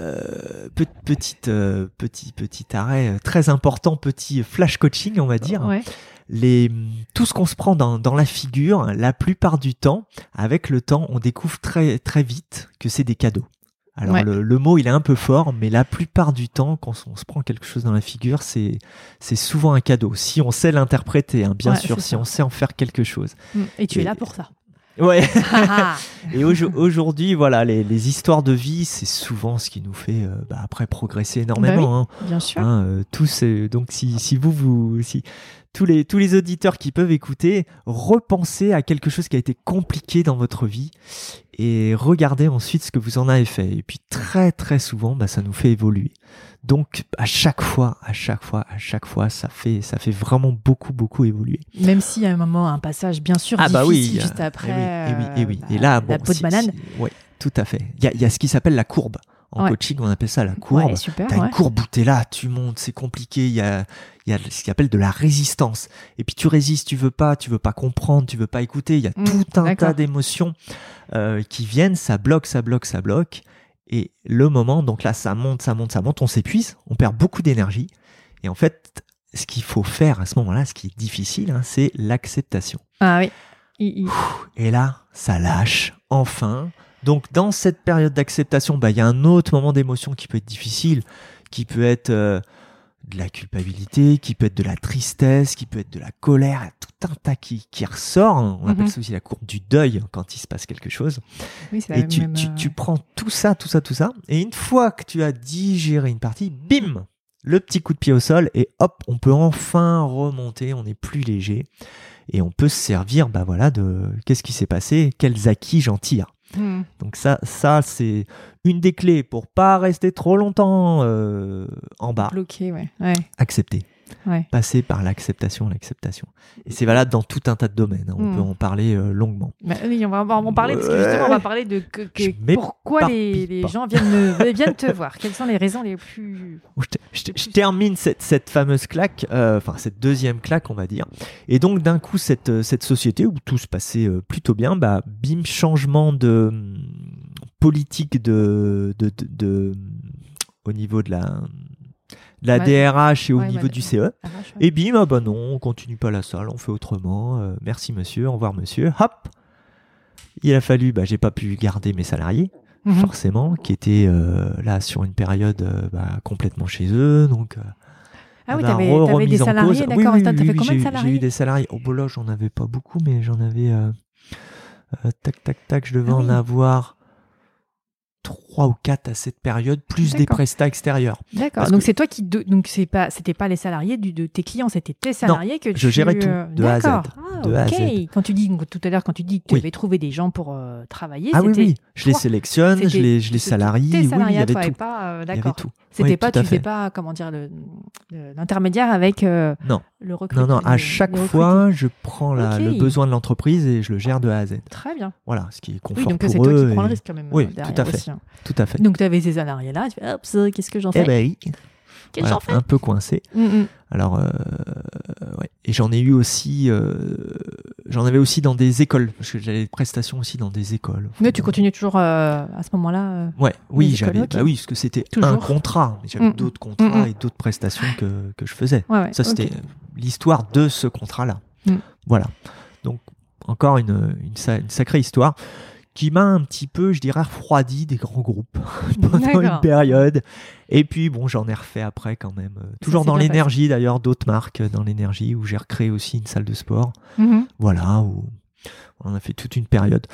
euh, pe- petite euh, petit petit arrêt euh, très important, petit flash coaching on va dire. Ouais. Les tout ce qu'on se prend dans dans la figure, la plupart du temps, avec le temps, on découvre très très vite que c'est des cadeaux. Alors Ouais. le, le mot il est un peu fort, mais la plupart du temps, quand on se prend quelque chose dans la figure, c'est c'est souvent un cadeau. Si on sait l'interpréter, hein, bien Ouais, sûr, si ça. on sait en faire quelque chose. Mm. Et tu es là pour ça. Ouais. *laughs* Et aujo- aujourd'hui, voilà, les, les histoires de vie, c'est souvent ce qui nous fait euh, bah, après progresser énormément. hein. Bien sûr. Hein, euh, tous, euh, donc si, si vous, vous si tous les, tous les auditeurs qui peuvent écouter, repensez à quelque chose qui a été compliqué dans votre vie et regardez ensuite ce que vous en avez fait. Et puis très très souvent, bah, ça nous fait évoluer. Donc à chaque fois, à chaque fois, à chaque fois, ça fait, ça fait vraiment beaucoup beaucoup évoluer. Même s'il y a un moment, un passage bien sûr Ah bah oui, difficile a- juste après. Et oui, et oui, et, oui. euh, Et là, bah, bon, la peau de si- banane. si- ouais, tout à fait. Il y a, y a ce qui s'appelle la courbe. En Ouais. coaching, on appelle ça la courbe. Ouais, super. T'as ouais. une courbe où t'es là, tu montes, c'est compliqué. Il y a, il y a ce qu'on appelle de la résistance. Et puis tu résistes, tu veux pas, tu veux pas comprendre, tu veux pas écouter. Il y a Mm, tout un tas d'émotions euh, qui viennent, ça bloque, ça bloque, ça bloque. Et le moment, donc là, ça monte, ça monte, ça monte, on s'épuise, on perd beaucoup d'énergie. Et en fait, ce qu'il faut faire à ce moment-là, ce qui est difficile, hein, c'est l'acceptation. Ah oui. Et là, ça lâche, enfin. Donc, dans cette période d'acceptation, bah, il y a un autre moment d'émotion qui peut être difficile, qui peut être euh, de la culpabilité, qui peut être de la tristesse, qui peut être de la colère, tout un tas qui, qui ressort. hein. On appelle Mhm. ça aussi la courbe du deuil quand il se passe quelque chose. Oui, c'est Et tu, même, tu, euh, tu prends tout ça, tout ça, tout ça. Et une fois que tu as digéré une partie, bim Le petit coup de pied au sol et hop, on peut enfin remonter, on est plus léger. Et on peut se servir, bah voilà, de qu'est-ce qui s'est passé, quels acquis j'en tire. hmm. Donc ça, ça c'est une des clés pour pas rester trop longtemps euh, en bas. bloqué, ouais. ouais. Accepter, ouais. passer par l'acceptation, l'acceptation. Et c'est valable dans tout un tas de domaines. hein. On Mm. peut en parler euh, longuement. Bah oui, on va, en parler parce que justement, on va parler de que- que- Je pourquoi les, gens viennent, *laughs* me- viennent te voir. Quelles sont les raisons les plus. Je, te- je te- je termine cette, cette fameuse claque, euh, enfin cette deuxième claque, on va dire. Et donc d'un coup, cette, euh, cette société où tout se passait plutôt bien, bah, bim, changement de hum, politique de, de, de- de- au niveau de la, la Ouais. DRH et au Ouais, niveau ouais. du CE. Et bim, ah bah non, on continue pas la salle, on fait autrement. euh, merci monsieur, au revoir monsieur. Hop Il a fallu, bah, j'ai pas pu garder mes salariés Mhm. forcément, qui étaient euh, là sur une période euh, bah, complètement chez eux. Donc, Ah oui, t'avais des en salariés, d'accord. Oui, oui, T'as oui, fait oui, combien j'ai de eu- salariés J'ai eu des salariés. Oh, bah là, j'en avais pas beaucoup, mais j'en avais. tac, tac, tac, je devais Ah en avoir trois ou quatre à cette période, plus des prestats extérieurs. D'accord. Donc que- c'est toi qui de- donc c'est pas c'était pas les salariés du- de tes clients, c'était tes salariés que je tu gérais tout, euh, de A à Z. d'accord. Ah, De A à. Z. Quand tu dis donc, tout à l'heure quand tu dis que tu Oui. avais trouvé des gens pour euh, travailler, Ah oui, oui, je les sélectionne, je les, je les salarie. Tes Oui, oui, salariés il y avait toi tout. pas euh, Il y avait d'accord. tout. C'était Oui, pas tu fait. pas comment dire le- l'intermédiaire avec euh, Non. le recrutement. Non, non, à chaque fois, je prends la- le besoin de l'entreprise et je le gère de A à Z. Très bien. Voilà, ce qui est Oui, confort donc pour c'est toi qui prends le risque quand même. Oui, tout à fait. Hein. Tout à fait. Donc tu avais ces salariés là, tu fais hop, qu'est-ce que j'en fais Eh ben oui, Qu'est-ce que voilà, j'en fais un peu coincé. Mm, mm. Alors, euh, ouais. Et j'en ai eu aussi, euh, j'en avais aussi dans des écoles, parce que j'avais des prestations aussi dans des écoles. Mais tu continues toujours euh, à ce moment-là Ouais, oui, j'avais, bah oui, parce que c'était un contrat, mais j'avais Mm. d'autres contrats et d'autres prestations que, que je faisais. Ouais, ouais. Ça, c'était l'histoire de ce contrat-là. Voilà. Donc, encore une, une, sa- une sacrée histoire qui m'a un petit peu, je dirais, refroidi des grands groupes *laughs* pendant une période. Et puis, bon, j'en ai refait après quand même. Euh, Toujours dans l'énergie, d'ailleurs, d'autres marques euh, dans l'énergie, où j'ai recréé aussi une salle de sport. Mhm. Voilà, où on a fait toute une période.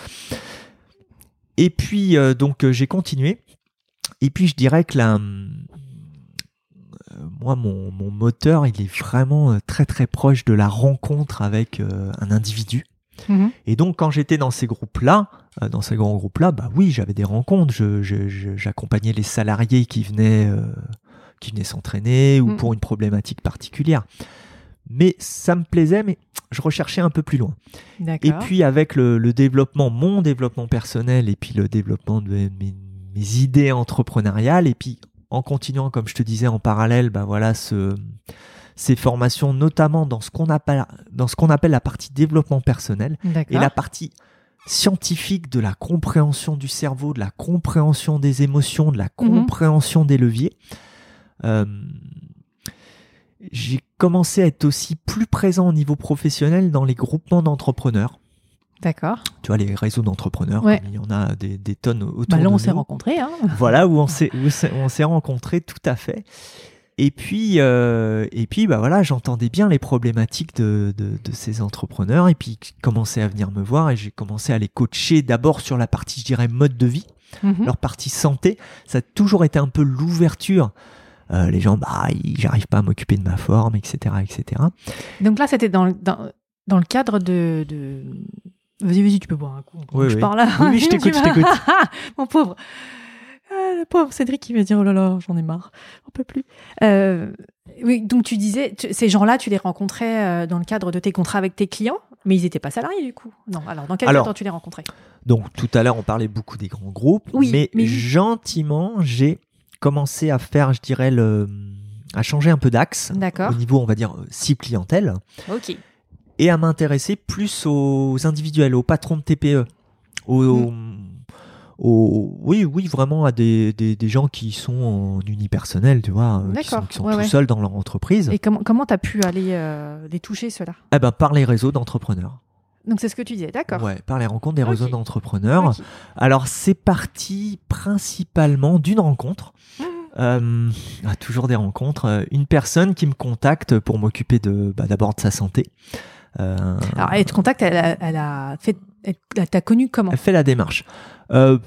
Et puis, euh, donc, euh, j'ai continué. Et puis, je dirais que la, hum, moi, mon, mon moteur, il est vraiment très, très proche de la rencontre avec un individu. Mhm. Et donc, quand j'étais dans ces groupes-là, dans ces grands groupes-là, bah oui, j'avais des rencontres. Je- je- je- J'accompagnais les salariés qui venaient, euh, qui venaient s'entraîner ou Mm. pour une problématique particulière. Mais ça me plaisait, mais je recherchais un peu plus loin. Et puis avec le, le développement, mon développement personnel et puis le développement de mes, mes idées entrepreneuriales et puis en continuant, comme je te disais en parallèle, bah voilà, ce, ces formations, notamment dans ce qu'on appelle, dans ce qu'on appelle la partie développement personnel et la partie scientifique de la compréhension du cerveau, de la compréhension des émotions, de la compréhension des leviers. Euh, j'ai commencé à être aussi plus présent au niveau professionnel dans les groupements d'entrepreneurs. D'accord. Tu vois, les réseaux d'entrepreneurs, Ouais. il y en a des, des tonnes autour Bah là, on s'est rencontrés. Hein. Voilà, où on s'est rencontrés tout à fait. Et puis, euh, et puis, bah voilà, j'entendais bien les problématiques de, de, de ces entrepreneurs, et puis ils commençaient à venir me voir, et j'ai commencé à les coacher d'abord sur la partie, je dirais, mode de vie, Mhm. leur partie santé. Ça a toujours été un peu l'ouverture Euh, les gens, bah, ils- j'arrive pas à m'occuper de ma forme, etc., etc. Donc là, c'était dans, le- dans, dans le cadre de. de... Vas-y, vas-y, tu peux boire un coup. Oui, je oui. parle là. Oui, oui, je *laughs* t'écoute, je t'écoute. *laughs* Mon pauvre. Ah, le pauvre Cédric qui va dire Oh là là, j'en ai marre. On peut plus. Euh, oui, donc tu disais, tu- ces gens-là, tu les rencontrais euh, dans le cadre de tes contrats avec tes clients, mais ils n'étaient pas salariés du coup. Non, alors dans quel Alors, cadre tu les rencontrais? Donc tout à l'heure, on parlait beaucoup des grands groupes, Oui, mais, mais- gentiment, j'ai commencé à faire, je dirais, le, à changer un peu d'axe au niveau, on va dire, cible clientèle, Ok. et à m'intéresser plus aux individuels, aux patrons de TPE, aux, Mm. Oui, oui, vraiment à des, des, des gens qui sont en unipersonnel, tu vois, euh, qui sont, D'accord, qui sont ouais, tout ouais. seuls dans leur entreprise. Et comment comment t'as pu aller euh, les toucher ceux-là? Eh ben, par les réseaux d'entrepreneurs. Donc c'est ce que tu disais, d'accord. Ouais, par les rencontres des réseaux d'entrepreneurs. Alors, c'est parti principalement d'une rencontre. Mhm. Euh, ah, toujours des rencontres. Une personne qui me contacte pour m'occuper de bah, d'abord de sa santé. Alors elle te contacte, elle a, elle a fait, elle t'a connu comment? Elle fait la démarche. Euh,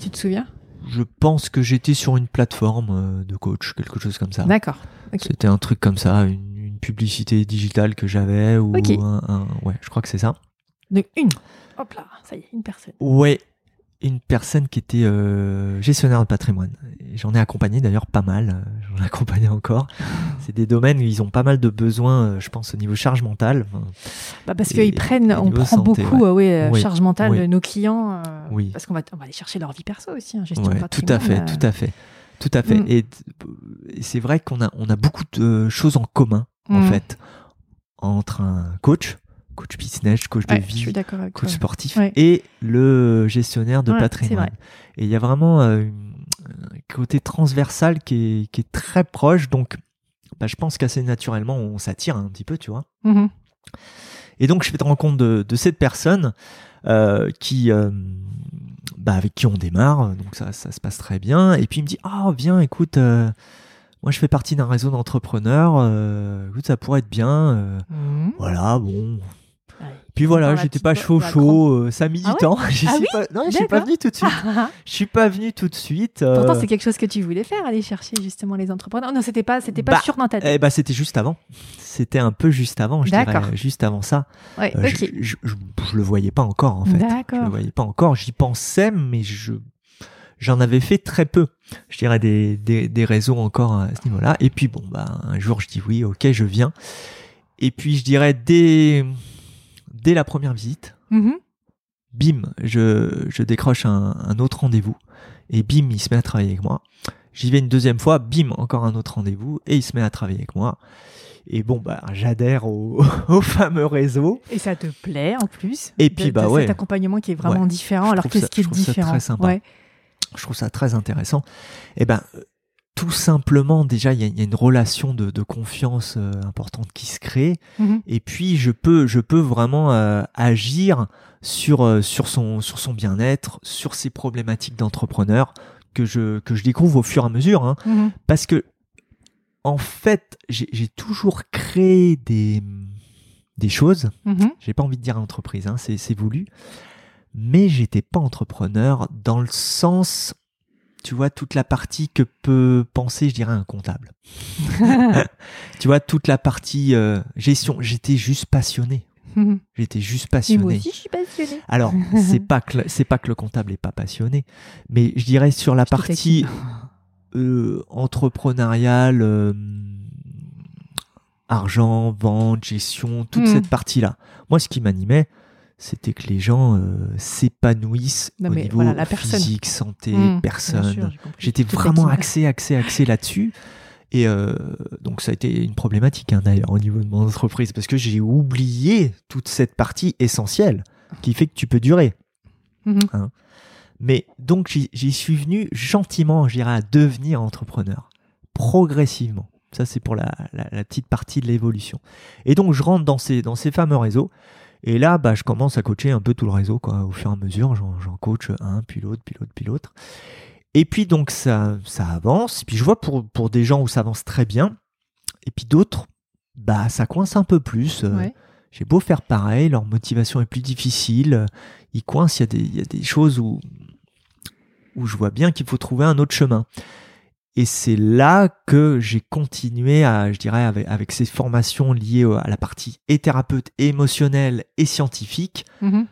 Tu te souviens? je pense que j'étais sur une plateforme euh, de coach, quelque chose comme ça. D'accord. C'était un truc comme ça, une, une publicité digitale que j'avais ou un, un- ouais, je crois que c'est ça. Donc une. Hop là, ça y est, une personne. Ouais, une personne qui était euh, gestionnaire de patrimoine. J'en ai accompagné d'ailleurs pas mal. Euh, ai accompagné encore. C'est des domaines où ils ont pas mal de besoins, euh, je pense, au niveau charge mentale. Bah parce qu'ils prennent, on prend santé, beaucoup euh, ouais, euh, Oui, charge mentale oui. de nos clients. euh, Oui. Parce qu'on va, on va aller chercher leur vie perso aussi, hein, gestion Ouais, tout à fait, euh, tout à fait, tout à fait. Mm. Et, et c'est vrai qu'on a, on a beaucoup de choses en commun, en Mm. fait, entre un coach, coach business, coach ouais, de vie, coach toi. sportif, Ouais. et le gestionnaire de Ouais, patrimoine. Et il y a vraiment euh, une- un côté transversal qui est, qui est très proche, donc bah, je pense qu'assez naturellement on s'attire un petit peu, tu vois. Mhm. Et donc je fais rendre compte de, de cette personne euh, qui, euh, bah, avec qui on démarre, donc ça, ça se passe très bien. Et puis il me dit, ah viens, écoute, euh, moi je fais partie d'un réseau d'entrepreneurs, écoute ça pourrait être bien. Mhm. voilà, bon. Puis voilà, j'étais pas chaud chaud, ça a mis du temps. J'y Ah suis *laughs* pas, non, je suis pas venu tout de suite. *laughs* Je suis pas venu tout de suite. euh, Pourtant, c'est quelque chose que tu voulais faire, aller chercher justement les entrepreneurs. Non, c'était pas, c'était pas Bah, sûr dans ta tête. Eh ben, c'était juste avant. C'était un peu juste avant, je dirais, juste avant ça. Ouais, Euh, je, je, je- je le voyais pas encore en fait. Je le voyais pas encore. J'y pensais, mais je j'en avais fait très peu. Je dirais des, des, des réseaux encore à ce niveau-là. Et puis bon, bah un jour je dis oui, ok, je viens. Et puis je dirais dès dès la première visite, Mhm. bim, je, je décroche un, un autre rendez-vous. Et bim, il se met à travailler avec moi. J'y vais une deuxième fois, bim, encore un autre rendez-vous. Et il se met à travailler avec moi. Et bon, bah, j'adhère au, *laughs* au fameux réseau. Et ça te plaît en plus. Et puis, bah ouais. Cet accompagnement qui est vraiment Ouais. différent. Je Alors qu'est-ce qui est je trouve ça différent très sympa. Ouais. Je trouve ça très intéressant. Et ben, euh, tout simplement, déjà, il y, a- il y a une relation de, de confiance euh, importante qui se crée. Mhm. Et puis, je peux, je peux vraiment euh, agir sur, euh, sur son, sur son bien-être, sur ses problématiques d'entrepreneur que je, que je découvre au fur et à mesure. hein. Mhm. parce que, en fait, j'ai toujours créé des, des choses. Mhm. J'ai pas envie de dire entreprise, hein, c'est c'est voulu. Mais j'étais pas entrepreneur dans le sens, tu vois, toute la partie que peut penser, je dirais, un comptable. *laughs* tu vois, toute la partie euh, gestion. J'étais juste passionné. *laughs* J'étais juste Et moi passionné. aussi, je suis passionnée. Alors, c'est pas que le- c'est pas que le comptable est pas passionné, mais je dirais sur la Je partie euh, entrepreneuriale, euh, argent, vente, gestion, toute Mhm. cette partie-là. Moi, ce qui m'animait, c'était que les gens euh, s'épanouissent au mais niveau voilà, la personne. physique, santé. Bien personne. J'étais vraiment axé, axé, axé là-dessus. Et euh, donc ça a été une problématique hein, d'ailleurs au niveau de mon entreprise parce que j'ai oublié toute cette partie essentielle qui fait que tu peux durer. Mhm. Mais donc j'y j'y suis venu gentiment, je dirais, à devenir entrepreneur, progressivement. Ça c'est pour la, la- la petite partie de l'évolution. Et donc je rentre dans ces, dans ces fameux réseaux. Et là, bah, je commence à coacher un peu tout le réseau, quoi. Au fur et à mesure, j'en j'en coach un, puis l'autre, puis l'autre, puis l'autre. Et puis donc ça, ça avance. Et puis je vois pour, pour des gens où ça avance très bien. Et puis d'autres, bah ça coince un peu plus. Euh, Ouais. J'ai beau faire pareil, leur motivation est plus difficile. Ils coincent, il y, a des- il y a des choses où, où je vois bien qu'il faut trouver un autre chemin. Et c'est là que j'ai continué à, je dirais, avec, avec ces formations liées à la partie et thérapeute, émotionnelle et scientifique, Mhm.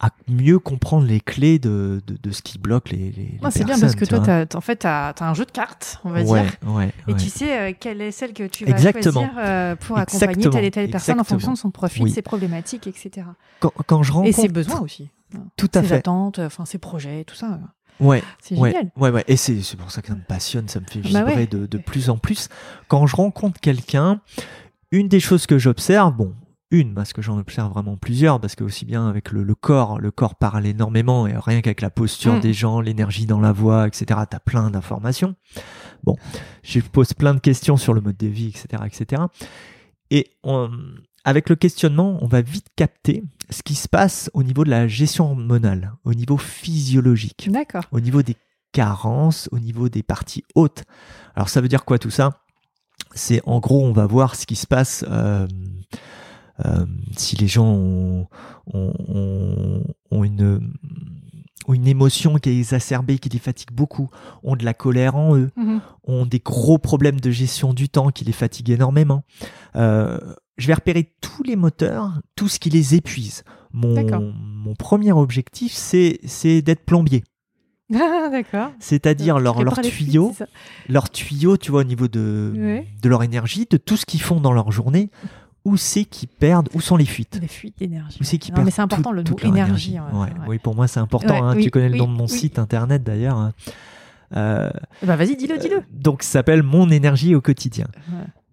à mieux comprendre les clés de, de, de ce qui bloque les, les, Ah, c'est bien parce que toi, t'as- en fait, tu as, un jeu de cartes, on va ouais, dire. ouais, Et ouais. tu sais euh, quelle est celle que tu vas Exactement. choisir euh, pour accompagner Exactement. telle et telle personne en fonction de son profil, Oui. ses problématiques, etc. Quand, quand je Et rencontre... ses besoins aussi. Tout à ses fait. attentes, enfin ses projets, tout ça. Ouais, C'est ouais, génial. ouais, ouais. Et c'est c'est pour ça que ça me passionne, ça me fait Bah vibrer ouais. de, de plus en plus. Quand je rencontre quelqu'un, une des choses que j'observe, bon, une, parce que j'en observe vraiment plusieurs, parce que aussi bien avec le, le corps, le corps parle énormément, et rien qu'avec la posture Mm. des gens, l'énergie dans la voix, etc., t'as plein d'informations. Bon, je pose plein de questions sur le mode de vie, etc., etc. Et on- avec le questionnement, on va vite capter ce qui se passe au niveau de la gestion hormonale, au niveau physiologique au niveau des carences, au niveau des parties hautes. Alors ça veut dire quoi tout ça? C'est en gros, on va voir ce qui se passe euh, euh, si les gens ont, ont- ont- ont une, une émotion qui est exacerbée, qui les fatigue beaucoup, ont de la colère en eux, Mhm. ont des gros problèmes de gestion du temps qui les fatiguent énormément. Euh, je vais repérer tous les moteurs, tout ce qui les épuise. Mon, mon premier objectif, c'est d'être plombier. Ah, *laughs* D'accord. C'est-à-dire leur, leur Réparer les fuites, tuyau, c'est ça? leur tuyau, tu vois, au niveau de, Ouais. de leur énergie, de tout ce qu'ils font dans leur journée, où c'est qu'ils perdent, où sont les fuites? Les fuites d'énergie. Où c'est qu'ils perdent mais c'est important tout- le mot énergie. ouais, Ouais, ouais. Oui, pour moi c'est important. Hein. oui, tu connais le nom de mon oui. site internet d'ailleurs. hein. Euh, ben, vas-y, dis-le, dis-le. euh, donc ça s'appelle Mon énergie au quotidien.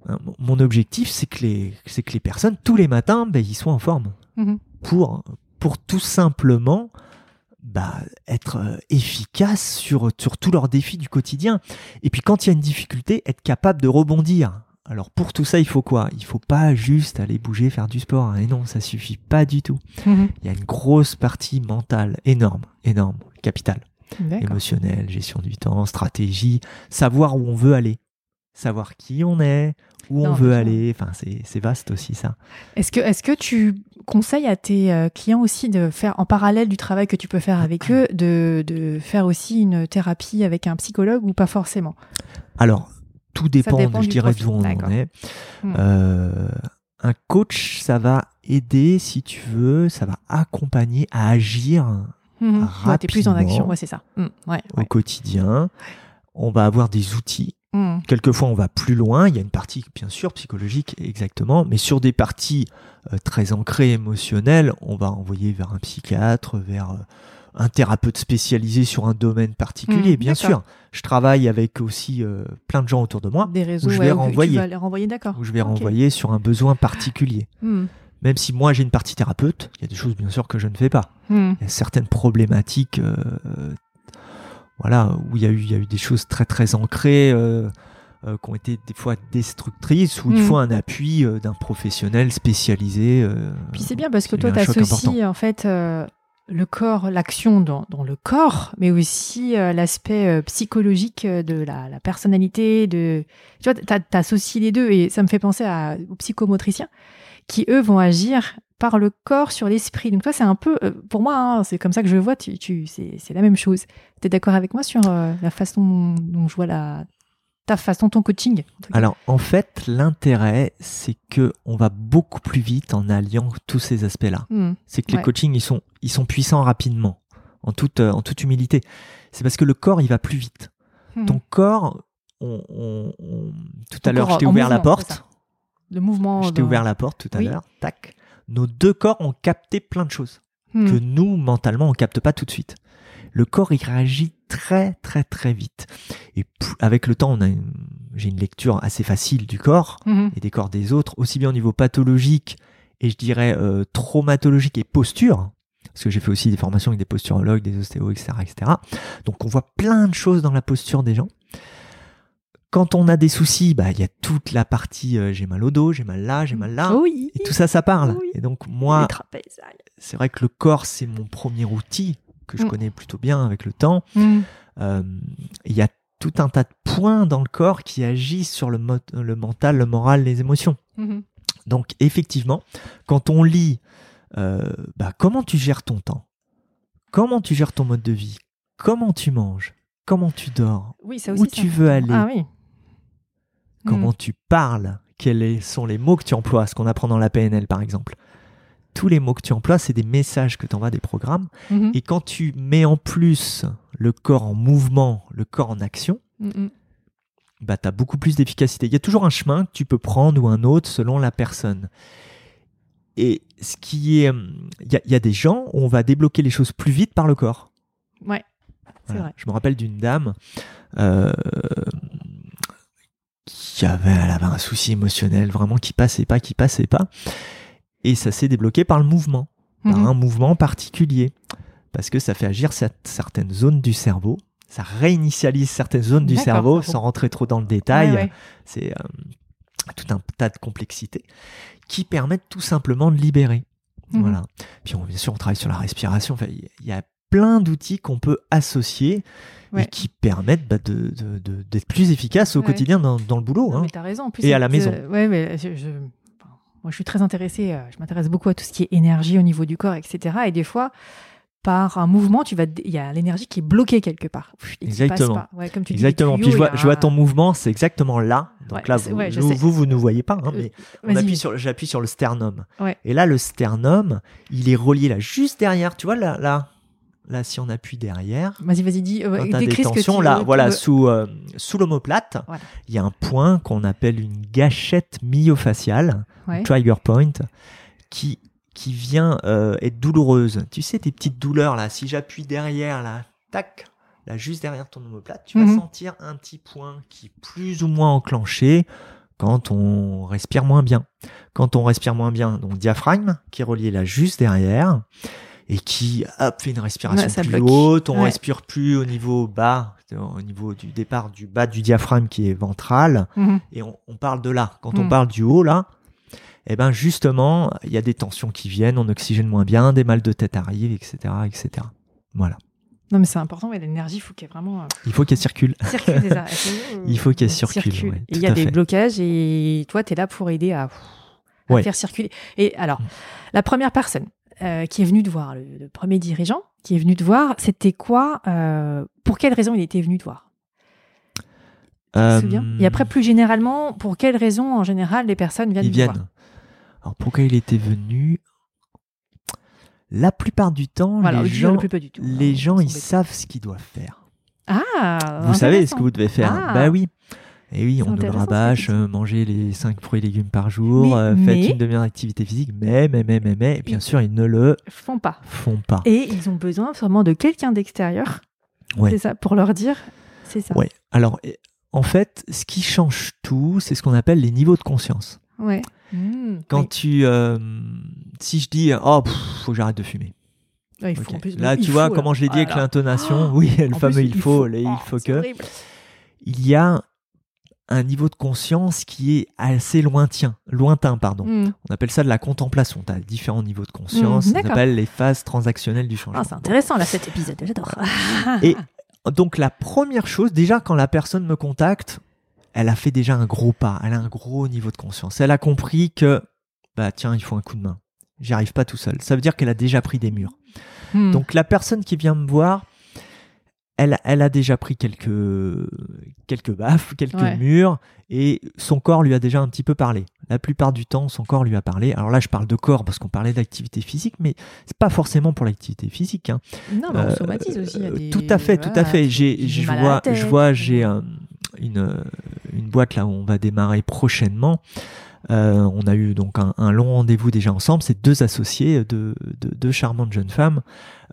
Hein, mon- objectif, c'est que les, c'est que les personnes, tous les matins, ben, ils soient en forme. Mhm. Pour, pour tout simplement bah, être euh, efficaces sur, sur tous leurs défis du quotidien. Et puis quand il y a une difficulté, être capable de rebondir. Alors pour tout ça, il faut quoi? Il faut pas juste aller bouger, faire du sport. hein. Et non, ça suffit pas du tout. Mhm. Il y a une grosse partie mentale, énorme, énorme, capitale D'accord. émotionnel, gestion du temps, stratégie, savoir où on veut aller, savoir qui on est, où Non, on veut aller. Enfin, c'est vaste aussi ça. Est-ce que, est-ce que tu conseilles à tes euh, clients aussi de faire, en parallèle du travail que tu peux faire avec eux, de, de faire aussi une thérapie avec un psychologue ou pas forcément? Alors, tout dépend, dépend je dirais, d'où on en est. Hmm. Euh, un coach, ça va aider, si tu veux, ça va accompagner à agir Mhm. Ouais, t'es plus en rapidement. action, ouais, c'est ça. Ouais, au quotidien. On va avoir des outils. Mhm. Quelquefois, on va plus loin. Il y a une partie, bien sûr, psychologique, exactement. Mais sur des parties euh, très ancrées émotionnelles, on va envoyer vers un psychiatre, vers euh, un thérapeute spécialisé sur un domaine particulier. Mhm, bien sûr, je travaille avec aussi euh, plein de gens autour de moi, Des réseaux, je ouais, vais où tu renvoyer. vas les renvoyer, d'accord. où je vais renvoyer sur un besoin particulier. Mhm. Même si moi j'ai une partie thérapeute, il y a des choses bien sûr que je ne fais pas. Il y a certaines problématiques, voilà, où il y a eu, il y a eu des choses très très ancrées. euh, euh, qui ont été des fois destructrices, où il Mm. faut un appui euh, d'un professionnel spécialisé. Puis c'est bien parce que toi, tu associes en fait le corps, l'action dans, dans le corps, mais aussi l'aspect psychologique de la, la personnalité. De... Tu vois, tu associes les deux et ça me fait penser à, aux psychomotriciens qui, eux, vont agir par le corps sur l'esprit. Donc toi, c'est un peu, euh, pour moi, hein, c'est comme ça que je vois, tu, tu, c'est la même chose. Tu es d'accord avec moi sur euh, la façon dont je vois la, ta façon, ton coaching Alors en fait, l'intérêt, c'est que on va beaucoup plus vite en alliant tous ces aspects-là. Hmm. C'est que les coachings, ils sont, ils sont puissants rapidement, en toute, euh, en toute humilité. C'est parce que le corps, il va plus vite. Hmm. Ton corps, on, on- on- tout Ton à l'heure, je t'ai ouvert la porte. Le mouvement. Je t'ai dans- ouvert la porte tout à Oui. l'heure. Tac. Nos deux corps ont capté plein de choses Hmm. que nous, mentalement, on capte pas tout de suite. Le corps, il réagit très, très, très vite. Et avec le temps, on a une- j'ai une lecture assez facile du corps Mhm. et des corps des autres, aussi bien au niveau pathologique et je dirais euh, traumatologique et posture, parce que j'ai fait aussi des formations avec des posturologues, des ostéos, etc., etc. Donc on voit plein de choses dans la posture des gens. Quand on a des soucis, bah il y a toute la partie euh, j'ai mal au dos, j'ai mal là, j'ai mal là, Oui. et tout ça, ça parle. Oui. Et donc moi, c'est vrai que le corps c'est mon premier outil que je Mm. connais plutôt bien avec le temps. Mm. Euh, Il y a tout un tas de points dans le corps qui agissent sur le, mo- le mental, le moral, les émotions. Mhm. Donc effectivement, quand on lit euh, bah, comment tu gères ton temps, comment tu gères ton mode de vie, comment tu manges, comment tu dors, Oui, ça aussi. où tu veux aller, Ah oui. Comment Mm. tu parles, quels sont les mots que tu emploies, ce qu'on apprend dans la PNL par exemple. Tous les mots que tu emploies, c'est des messages que tu envoies des programmes. Mhm. Et quand tu mets en plus le corps en mouvement, le corps en action, Mhm. bah, tu as beaucoup plus d'efficacité. Il y a toujours un chemin que tu peux prendre ou un autre selon la personne. Et ce qui est. hum, Il y, a- il y a des gens où on va débloquer les choses plus vite par le corps. Ouais, c'est Voilà. vrai. Je me rappelle d'une dame euh, qui avait, elle avait un souci émotionnel, vraiment qui passait pas, qui passait pas. Et ça s'est débloqué par le mouvement, par Mhm. un mouvement particulier. Parce que ça fait agir cer- certaines zones du cerveau. Ça réinitialise certaines zones du cerveau, sans rentrer trop dans le détail. Ouais, ouais. C'est euh, tout un tas de complexités qui permettent tout simplement de libérer. Mhm. Voilà. Puis on, bien sûr, on travaille sur la respiration. Enfin, il y a plein d'outils qu'on peut associer Ouais. et qui permettent bah, de, de- de- d'être plus efficace au Ouais. quotidien dans, dans le boulot. Non, hein. mais t'as raison. En plus, Et à la maison. ouais, mais je, moi, je suis très intéressée. euh, je m'intéresse beaucoup à tout ce qui est énergie au niveau du corps, etc. Et des fois, par un mouvement, tu vas, il y a l'énergie qui est bloquée quelque part. Et qui passe Exactement. pas. Ouais, comme tu dis, Exactement. les Puis je vois, a je ton mouvement, c'est exactement là. Donc Ouais, là, vous, ouais, nous- vous, vous ne voyez pas, hein, Euh, mais on vas-y. appuie sur, j'appuie sur le sternum. Et là, le sternum, il est relié là, juste derrière. Tu vois là, là, là, si on appuie derrière, Vas-y, vas-y, dis. euh, quand as des tensions, là, veux- voilà, veux- sous, euh, sous l'omoplate, Voilà. il y a un point qu'on appelle une gâchette myofasciale, Ouais. trigger point, qui, qui vient euh, être douloureuse. Tu sais, tes petites douleurs là, si j'appuie derrière, là, tac, là, juste derrière ton omoplate, tu vas Mhm. sentir un petit point qui est plus ou moins enclenché quand on respire moins bien. Quand on respire moins bien, donc diaphragme qui est relié là juste derrière et qui hop, fait une respiration Ouais, plus bloque. haute, on Ouais. respire plus au niveau bas, au niveau du départ du bas du diaphragme qui est ventral Mhm. et on, on parle de là. Quand on Mm. parle du haut là, eh ben justement, il y a des tensions qui viennent, on oxygène moins bien, des mal de tête arrivent, etc., etc. Voilà. Non, mais c'est important. l'énergie, il faut qu'elle vraiment euh, Il faut qu'elle circule. *laughs* circule déjà. *laughs* Il faut qu'elle circule, ouais, Il y a des fait. blocages et toi, tu es là pour aider à, à Ouais. faire circuler. Et alors, Mm. la première personne euh, qui est venue te voir, le, le premier dirigeant qui est venu te voir, c'était quoi euh, Pour quelle raison il était venu te voir? Tu te souviens? Et après, plus généralement, pour quelles raisons, en général, les personnes viennent ils te voir? viennent. Alors pourquoi il était venu? La plupart du temps, Voilà, les gens, le plus pas du tout. les hein, gens, ils savent ce qu'ils doivent faire. Ah Vous savez ce que vous devez faire. Ah. Bah oui. Et oui, C'est on nous rabâche, euh, manger les 5 fruits et légumes par jour, Mais- euh, mais- faites une demi-heure d'activité physique, mais, mais, mais, mais, mais, et bien Ils- sûr, ils ne le Font pas. font pas. Et ils ont besoin vraiment de quelqu'un d'extérieur, Ouais. c'est ça, pour leur dire, c'est ça. Ouais. Alors, eh, en fait, ce qui change tout, c'est ce qu'on appelle les niveaux de conscience. Ouais. Mmh, Quand oui. tu, euh, si je dis, oh, pff, faut que j'arrête de fumer. Ouais, il Ok. faut en plus- Là, il tu vois comment je l'ai dit avec Oh l'intonation. Oui, le fameux plus, il faut, les il Oh, faut que. horrible. Il y a un niveau de conscience qui est assez lointain, lointain pardon. Mmh. On appelle ça de la contemplation. Tu as différents niveaux de conscience. Mm, ça d'accord. s'appelle les phases transactionnelles du changement. Ah, c'est intéressant là cet épisode, j'adore. Et donc la première chose, déjà quand la personne me contacte, elle a fait déjà un gros pas, elle a un gros niveau de conscience. Elle a compris que, bah tiens, il faut un coup de main. J'y arrive pas tout seul. Ça veut dire qu'elle a déjà pris des murs. Mmh. Donc la personne qui vient me voir, elle, elle a déjà pris quelques, quelques baffes, quelques Ouais. murs, et son corps lui a déjà un petit peu parlé. La plupart du temps, son corps lui a parlé. Alors là, je parle de corps parce qu'on parlait d'activité physique, mais c'est pas forcément pour l'activité physique. hein. non, mais on Euh, somatise aussi. il y a euh, des- Tout à fait, tout à fait. J'ai, je vois, tête, je vois, tu- j'ai un- une, euh, une boîte là où on va démarrer prochainement. Euh, on a eu donc un, un long rendez-vous déjà ensemble. C'est deux associés, deux, deux, deux charmantes jeunes femmes,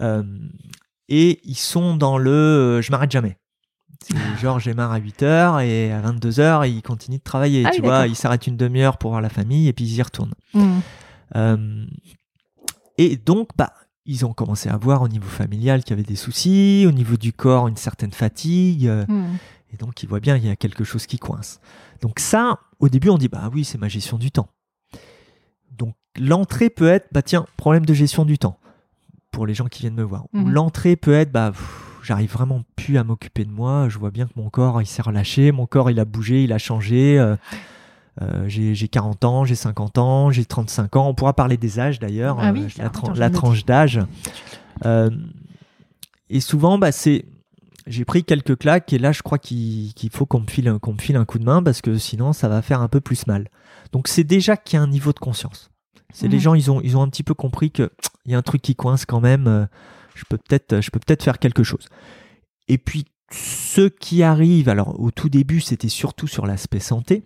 Euh, et ils sont dans le euh, je m'arrête jamais. *laughs* Genre j'ai marre à 8h et à 22h ils continuent de travailler. Ah tu oui, vois, ils s'arrêtent une demi-heure pour voir la famille et puis ils y retournent. Mmh. Euh, et donc, bah, ils ont commencé à voir au niveau familial qu'il y avait des soucis, au niveau du corps une certaine fatigue, euh, Mmh. et donc ils voient bien qu'il y a quelque chose qui coince. Donc ça, au début, on dit bah oui, c'est ma gestion du temps. Donc l'entrée peut être bah tiens, problème de gestion du temps pour les gens qui viennent me voir. Mhm. l'entrée peut être bah j'arrive vraiment plus à m'occuper de moi, je vois bien que mon corps il s'est relâché, mon corps il a bougé, il a changé. euh, euh, j'ai j'ai 40 ans, j'ai 50 ans, j'ai 35 ans. On pourra parler des âges d'ailleurs, Ah oui, euh, la, tranche d'âge. Et souvent, bah, c'est j'ai pris quelques claques et là, je crois qu'il faut qu'on me, file, un- qu'on me file un coup de main parce que sinon, ça va faire un peu plus mal. Donc, c'est déjà qu'il y a un niveau de conscience. C'est les Mhm. gens, ils ont, ils ont un petit peu compris que tsk, il y a un truc qui coince quand même. euh, je peux peut-être, je peux peut-être faire quelque chose. Et puis, ceux qui arrivent, alors au tout début, c'était surtout sur l'aspect santé.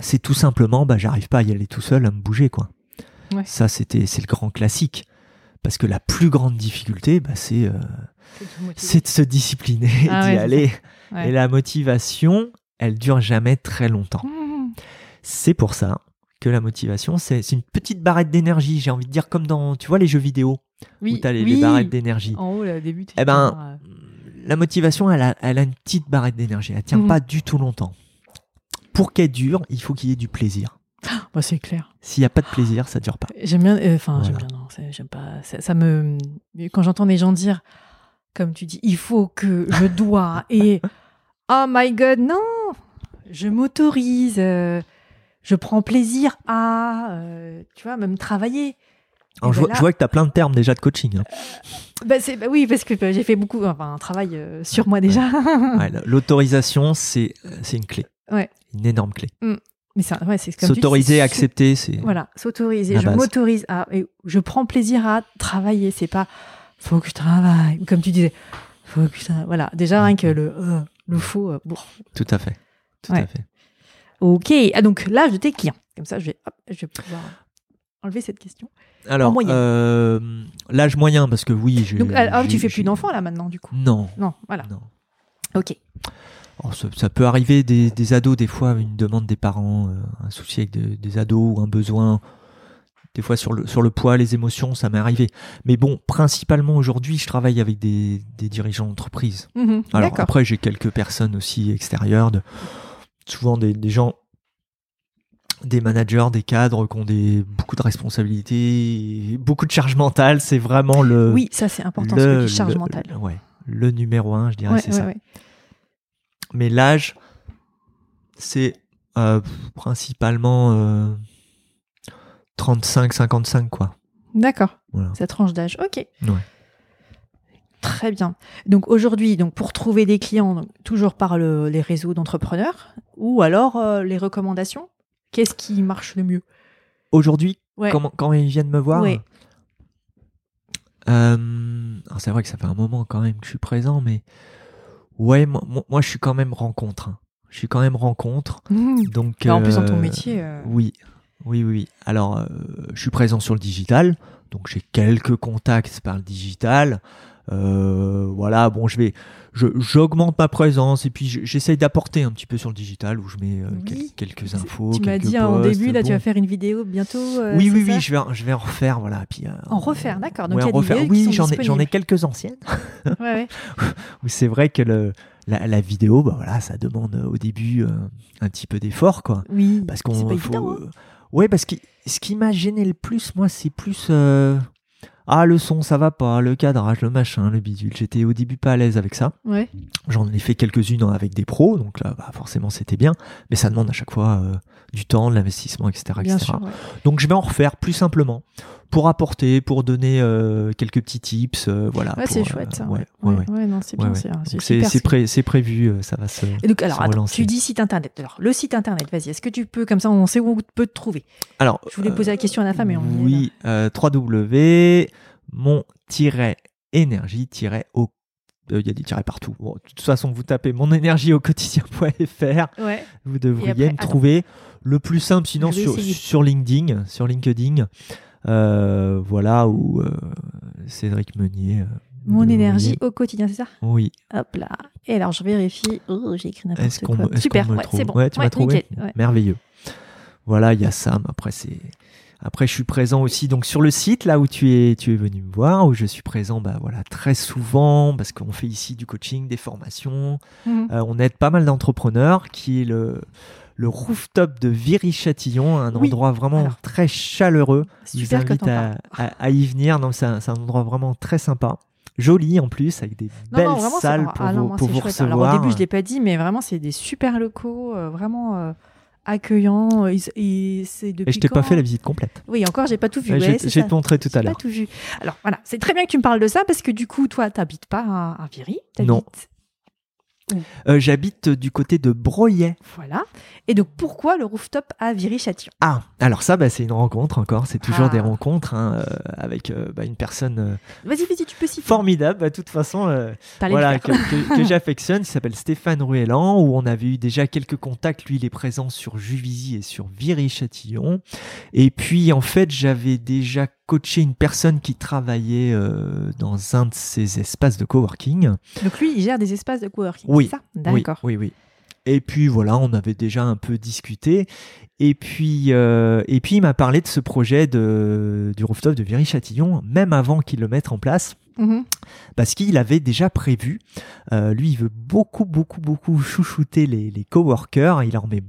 C'est tout simplement, bah, j'arrive pas à y aller tout seul, à me bouger, quoi. Ouais. Ça, c'était, c'est le grand classique. Parce que la plus grande difficulté, bah, c'est, euh, c'est de se discipliner Ah d'y ouais, aller. Ouais. Et la motivation, elle dure jamais très longtemps. Mmh. C'est pour ça que la motivation, c'est une petite barrette d'énergie. J'ai envie de dire comme dans, tu vois, les jeux vidéo Oui, où les, oui. les barrettes d'énergie. En haut, là, au début. Eh ben, euh, La motivation, elle a, elle a une petite barrette d'énergie. Elle tient Mhm. pas du tout longtemps. Pour qu'elle dure, il faut qu'il y ait du plaisir. bah, c'est clair. S'il n'y a pas de plaisir, ça dure pas. J'aime bien, euh, enfin, Voilà. j'aime bien, non, j'aime pas. Ça, ça me. Quand j'entends des gens dire, comme tu dis, il faut que je dois, et *laughs* oh my god, non Je m'autorise, euh, je prends plaisir à, euh, tu vois, même travailler. Alors, je, ben vois, là- je vois que tu as plein de termes déjà de coaching. hein. Bah, c'est, bah oui, parce que bah, j'ai fait beaucoup, enfin, un travail euh, sur moi déjà. Ouais, *laughs* L'autorisation, c'est c'est une clé. Ouais. Une énorme clé. Mais ça, ouais, c'est comme tu dis, S'autoriser, accepter, c'est. Voilà, s'autoriser. Je m'autorise à. et je prends plaisir à travailler. C'est pas faut que je travaille. Comme tu disais, faut que je travaille. Voilà, déjà rien que le, euh, le faux. euh, bon. Tout à fait. Tout à fait. Ok. Ah, donc l'âge de tes clients. Comme ça, je vais, hop, je vais pouvoir enlever cette question. Alors, euh, l'âge moyen, parce que oui, j'ai. Donc, ah, ah, tu fais plus d'enfants là maintenant, du coup. Non, Non, voilà. non. Ok. Oh, ça, ça peut arriver des, des ados, des fois, une demande des parents, euh, un souci avec de- des ados ou un besoin. Des fois, sur le, sur le poids, les émotions, ça m'est arrivé. Mais bon, principalement aujourd'hui, je travaille avec des, des dirigeants d'entreprise. Mhm, Alors après, j'ai quelques personnes aussi extérieures, de, souvent des, des gens, des managers, des cadres qui ont des, beaucoup de responsabilités, beaucoup de charge mentale. C'est vraiment le, Oui, ça c'est important. le, ce charge le- mentale. le- ouais, le numéro un, je dirais, Ouais, c'est ouais, ça. ouais. Mais l'âge, c'est euh, principalement euh, 35-55, quoi. D'accord. Voilà. Cette tranche d'âge. Ok. Ouais. Très bien. Donc aujourd'hui, donc pour trouver des clients, donc, toujours par le- les réseaux d'entrepreneurs ou alors euh, les recommandations. Qu'est-ce qui marche le mieux? Aujourd'hui, Ouais. quand ils viennent me voir, Ouais. euh, c'est vrai que ça fait un moment quand même que je suis présent, mais ouais, moi, je suis quand même rencontre. hein. Je suis quand même rencontre. Mmh. Donc, Bah, en plus, dans ton euh, métier. euh, Oui, oui, oui. Alors, je suis présent sur le digital, donc j'ai quelques contacts par le digital. Euh, voilà, bon, je vais, je- j'augmente ma présence et puis je- j'essaye d'apporter un petit peu sur le digital où je mets euh, quel- Oui. quelques infos. tu m'as dit au posts, début, là, tu vas faire une vidéo bientôt. euh, oui, oui, oui, je vais, en- je vais en refaire, voilà. Puis, euh, En refaire, d'accord. Donc ouais, en refaire. Oui, j'en ai, j'en ai quelques anciennes. *laughs* Ouais, ouais. où c'est vrai que le, la, la vidéo, bah voilà, ça demande au début un petit peu d'effort, quoi. Oui. Parce qu'on hein. Ouais, parce que ce qui m'a gêné le plus, moi, c'est plus. Ah, le son, ça va pas, le cadrage, le machin, le bidule. J'étais au début pas à l'aise avec ça. Ouais. J'en ai fait quelques-unes avec des pros, donc là, bah, forcément, c'était bien. Mais ça demande à chaque fois euh, du temps, de l'investissement, etc. Etc. sûr. ouais. Donc, je vais en refaire plus simplement pour apporter, pour donner euh, quelques petits tips. euh, voilà. Ouais, c'est euh, chouette ça. Ouais, ouais, ouais. Ouais, non, c'est bien. c'est- pré- prévu, euh, ça va se. Et donc, alors, se attends, relancer. tu dis site internet. Alors, le site internet, vas-y, est-ce que tu peux, comme ça, on sait où on peut te trouver? Alors, Je voulais poser la question à la fin, mais on. Oui, euh, www, mon-énergie- au euh, il y a des tirets partout. Bon, de toute façon, vous tapez mon énergie au quotidien.fr, Ouais. vous devriez après, me attends. trouver. Le plus simple, sinon, sur, LinkedIn, sur LinkedIn, euh, voilà, où euh, Cédric Meunier. euh, Mon énergie au quotidien, c'est ça? Oui. Hop là. Et alors, je vérifie. Oh, j'ai écrit n'importe quoi. me, Super, ouais, c'est bon. Ouais, tu m'as trouvé nickel. Merveilleux. Voilà, il y a mais Après, c'est. Après, je suis présent aussi donc sur le site là où tu es, tu es venu me voir, où je suis présent, bah voilà, très souvent parce qu'on fait ici du coaching, des formations. Euh, on aide pas mal d'entrepreneurs, qui est le le rooftop de Viry-Châtillon, un Oui, endroit vraiment alors. très chaleureux. Je vous invite à, à- à y venir. Donc c'est un, endroit vraiment très sympa, joli en plus, avec des Non, belles non, vraiment, salles ah, pour, non, vous, pour recevoir. Alors, au début, je l'ai pas dit, mais vraiment, c'est des super locaux, euh, vraiment euh, accueillants. Et, et c'est depuis Et je t'ai pas fait la visite complète. Oui, encore, j'ai pas tout vu. Ouais, ouais, ça. te montrer tout J'ai à pas l'heure. tout vu. Alors voilà, c'est très bien que tu me parles de ça parce que du coup, toi, t'habites pas à, à Viry, Non. Euh, J'habite du côté de Broyet. Voilà. Et donc, pourquoi le rooftop à Viry-Châtillon? Ah, alors ça, bah, c'est une rencontre encore. C'est toujours Ah. des rencontres hein, euh, avec euh, bah, une personne Vas-y, vas-y, tu peux citer. formidable. bah, De toute façon, voilà, que, que- que j'affectionne. Il s'appelle Stéphane Ruellan, où on avait eu déjà quelques contacts. Lui, il est présent sur Juvisy et sur Viry-Châtillon. Et puis, en fait, j'avais déjà coaché une personne qui travaillait euh, dans un de ces espaces de coworking. Donc, lui, il gère des espaces de coworking. Oui. c'est ça? D'accord. oui, oui. Et puis voilà, on avait déjà un peu discuté. Et puis, euh, et puis il m'a parlé de ce projet de, du rooftop de Viry-Châtillon, même avant qu'il le mette en place, Mhm. parce qu'il avait déjà prévu. euh, lui, il veut beaucoup, beaucoup, beaucoup chouchouter les, les coworkers. Il en met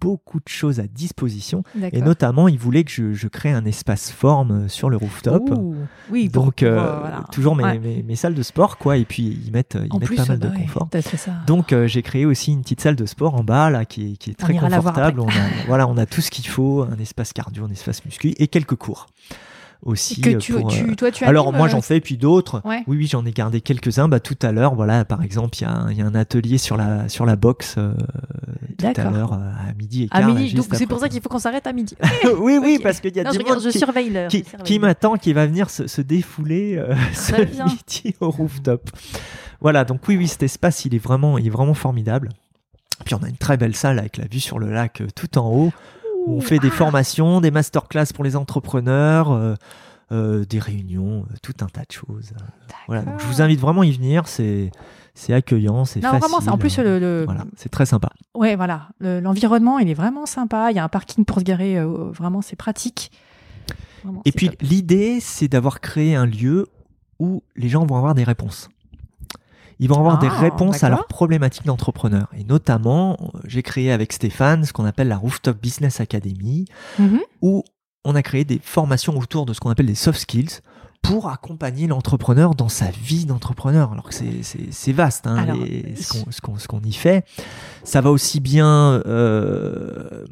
beaucoup de choses à disposition. Et notamment, il voulait que je, je crée un espace forme sur le rooftop. Ouh. Oui, Donc, euh, euh, voilà. toujours mes, Ouais. mes, mes salles de sport, quoi. Et puis, ils mettent, ils En mettent plus, pas mal bah de ouais, confort. ça. Donc euh, j'ai créé aussi une petite salle de sport en bas là qui est, qui est très confortable. On a, voilà, on a tout ce qu'il faut, un espace cardio, un espace muscu et quelques cours aussi. que euh, tu, pour, tu- euh, toi, tu Alors moi euh, j'en fais puis d'autres. Ouais. Oui oui j'en ai gardé quelques uns. Bah tout à l'heure voilà par exemple il y, a un- il y a un atelier sur la sur la boxe tout à l'heure à midi et À quart. là, midi, juste donc c'est pour ça qu'il faut qu'on s'arrête à midi. *laughs* oui oui Ok. parce qu'il y a Non, monde je qui, qui, qui m'attend, qui va venir se, se défouler *laughs* ce midi *laughs* au rooftop. Voilà, donc oui, oui, cet espace, il est vraiment, il est vraiment formidable. Puis on a une très belle salle avec la vue sur le lac tout en haut, on fait des Ah, formations, des masterclass pour les entrepreneurs, euh, euh, des réunions, euh, tout un tas de choses. Voilà, donc je vous invite vraiment à y venir, c'est c'est accueillant, c'est facile. vraiment, en plus le, le- Voilà, c'est très sympa. ouais, voilà, Le- l'environnement, il est vraiment sympa. Il y a un parking pour se garer, euh, vraiment, c'est pratique. Vraiment, Et puis l'idée, c'est d'avoir créé un lieu où les gens vont avoir des réponses. Ils vont avoir des Ah, réponses à leurs problématiques d'entrepreneur. Et notamment, euh, j'ai créé avec Stéphane ce qu'on appelle la Rooftop Business Academy, Mhm. où on a créé des formations autour de ce qu'on appelle des soft skills pour accompagner l'entrepreneur dans sa vie d'entrepreneur. Alors que c'est- vaste, hein, Alors, les- ce qu'on ce qu'on- ce qu'on y fait. Ça va aussi bien euh,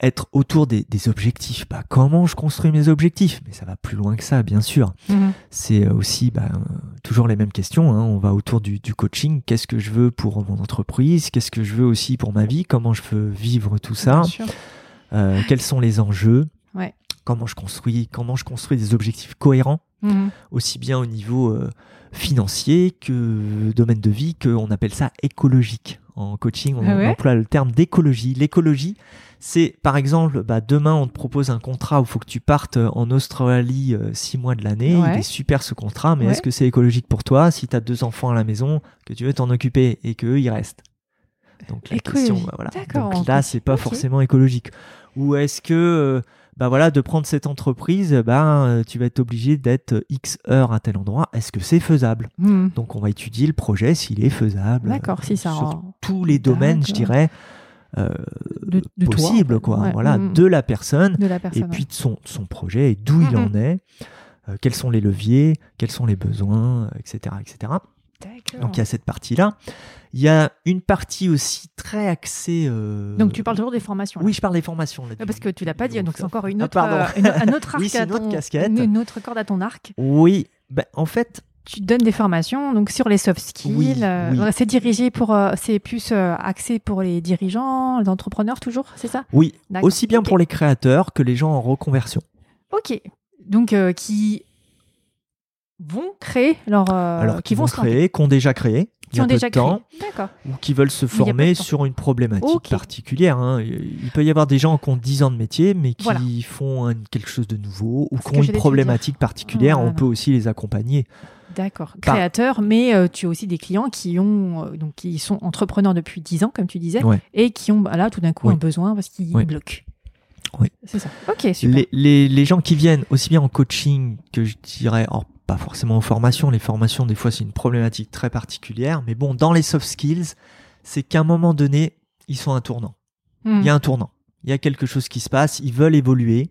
être autour des, des objectifs. Bah, comment je construis mes objectifs? Mais ça va plus loin que ça, bien sûr. Mhm. C'est aussi bah, euh, toujours les mêmes questions. hein. On va autour du, du coaching. Qu'est-ce que je veux pour mon entreprise? Qu'est-ce que je veux aussi pour ma vie? Comment je veux vivre tout ça? Euh, Quels sont les enjeux? Ouais. Comment je construis Comment je construis des objectifs cohérents? Mhm. aussi bien au niveau euh, financier que domaine de vie, qu'on appelle ça écologique. En coaching, on, Ah ouais emploie le terme d'écologie. L'écologie, c'est par exemple, bah, demain on te propose un contrat où il faut que tu partes en Australie euh, six mois de l'année. Ouais. Il est super ce contrat, mais Ouais. est-ce que c'est écologique pour toi si tu as deux enfants à la maison, que tu veux t'en occuper et qu'eux ils restent? Donc la Écologie. question, bah, voilà. Donc là, c'est pas forcément écologique. Ou est-ce que euh, bah voilà, de prendre cette entreprise, bah, euh, tu vas être obligé d'être X heures à tel endroit. Est-ce que c'est faisable? Mhm. Donc, on va étudier le projet s'il est faisable. D'accord, euh, si ça sur rend- tous les domaines, je dirais, euh, de, toi, fait. quoi. Ouais. Voilà, Mhm. de la personne de la et personne. puis de son, son projet et d'où il Mhm. en est. euh, quels sont les leviers, quels sont les besoins, euh, etc., etc. Donc il y a cette partie-là. Il y a une partie aussi très axée. euh, Donc tu parles toujours des formations. là. Oui, je parle des formations. là, du- Parce que tu l'as pas dit, du donc c'est encore une Ah, autre, euh, une- un autre arc *laughs* Oui, c'est à une autre ton- casquette. une, autre corde à ton arc. Oui, ben, en fait, Tu donnes des formations donc sur les soft skills. Oui, euh, oui. C'est dirigé pour, euh, c'est plus axé pour les dirigeants, les entrepreneurs toujours, c'est ça? Oui, aussi bien pour les créateurs que les gens en reconversion. Ok. Donc qui vont créer leur, euh, Alors, qui vont lancer, créer, qui ont déjà créé, qui ont déjà temps, créé. D'accord. ou qui veulent se former sur une problématique particulière. hein. Il peut y avoir des gens qui ont 10 ans de métier, mais qui Voilà. font un- quelque chose de nouveau, ou qui ont une problématique particulière. Voilà. On peut aussi les accompagner. D'accord. Créateur, mais euh, tu as aussi des clients qui ont euh, donc qui sont entrepreneurs depuis 10 ans, comme tu disais, Ouais. et qui ont bah, là tout d'un coup Oui. un besoin parce qu'ils Oui. bloquent. Oui. C'est ça. Ok, super. Les, les- les gens qui viennent aussi bien en coaching que je dirais, alors pas forcément en formation, les formations des fois c'est une problématique très particulière, mais bon, dans les soft skills, c'est qu'à un moment donné, ils sont à un tournant. Hmm. Il y a un tournant, il y a quelque chose qui se passe, ils veulent évoluer,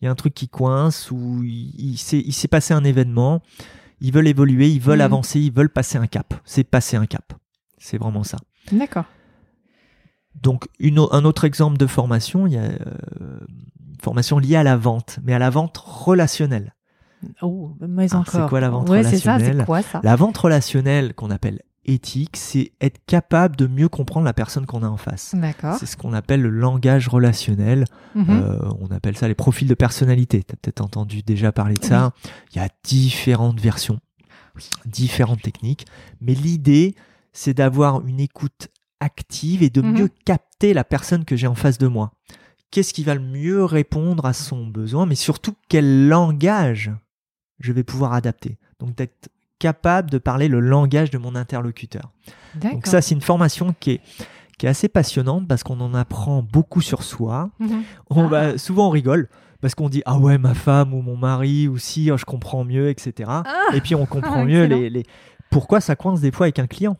il y a un truc qui coince ou il, il s'est passé un événement, ils veulent évoluer, ils veulent Mhm. avancer, ils veulent passer un cap. C'est passer un cap. C'est vraiment ça. D'accord. Donc, une un autre exemple de formation, il y a euh, une formation liée à la vente, mais à la vente relationnelle. Oh, mais Ah, encore. c'est quoi la vente ouais, c'est ça, relationnelle quoi ça La vente relationnelle qu'on appelle éthique, c'est être capable de mieux comprendre la personne qu'on a en face. C'est ce qu'on appelle le langage relationnel. Mhm. Euh, on appelle ça les profils de personnalité. Tu as peut-être entendu déjà parler de ça. Il y a différentes versions, différentes techniques. Mais l'idée, c'est d'avoir une écoute active et de Mhm. mieux capter la personne que j'ai en face de moi. Qu'est-ce qui va le mieux répondre à son besoin, mais surtout quel langage je vais pouvoir adapter. Donc d'être capable de parler le langage de mon interlocuteur. Donc ça, c'est une formation qui est, qui est assez passionnante parce qu'on en apprend beaucoup sur soi. Mhm. On Ah. va, souvent on rigole parce qu'on dit ah ouais ma femme ou mon mari ou si oh, je comprends mieux etc. Ah. Et puis on comprend *laughs* Ah, mieux les, les- pourquoi ça coince des fois avec un client.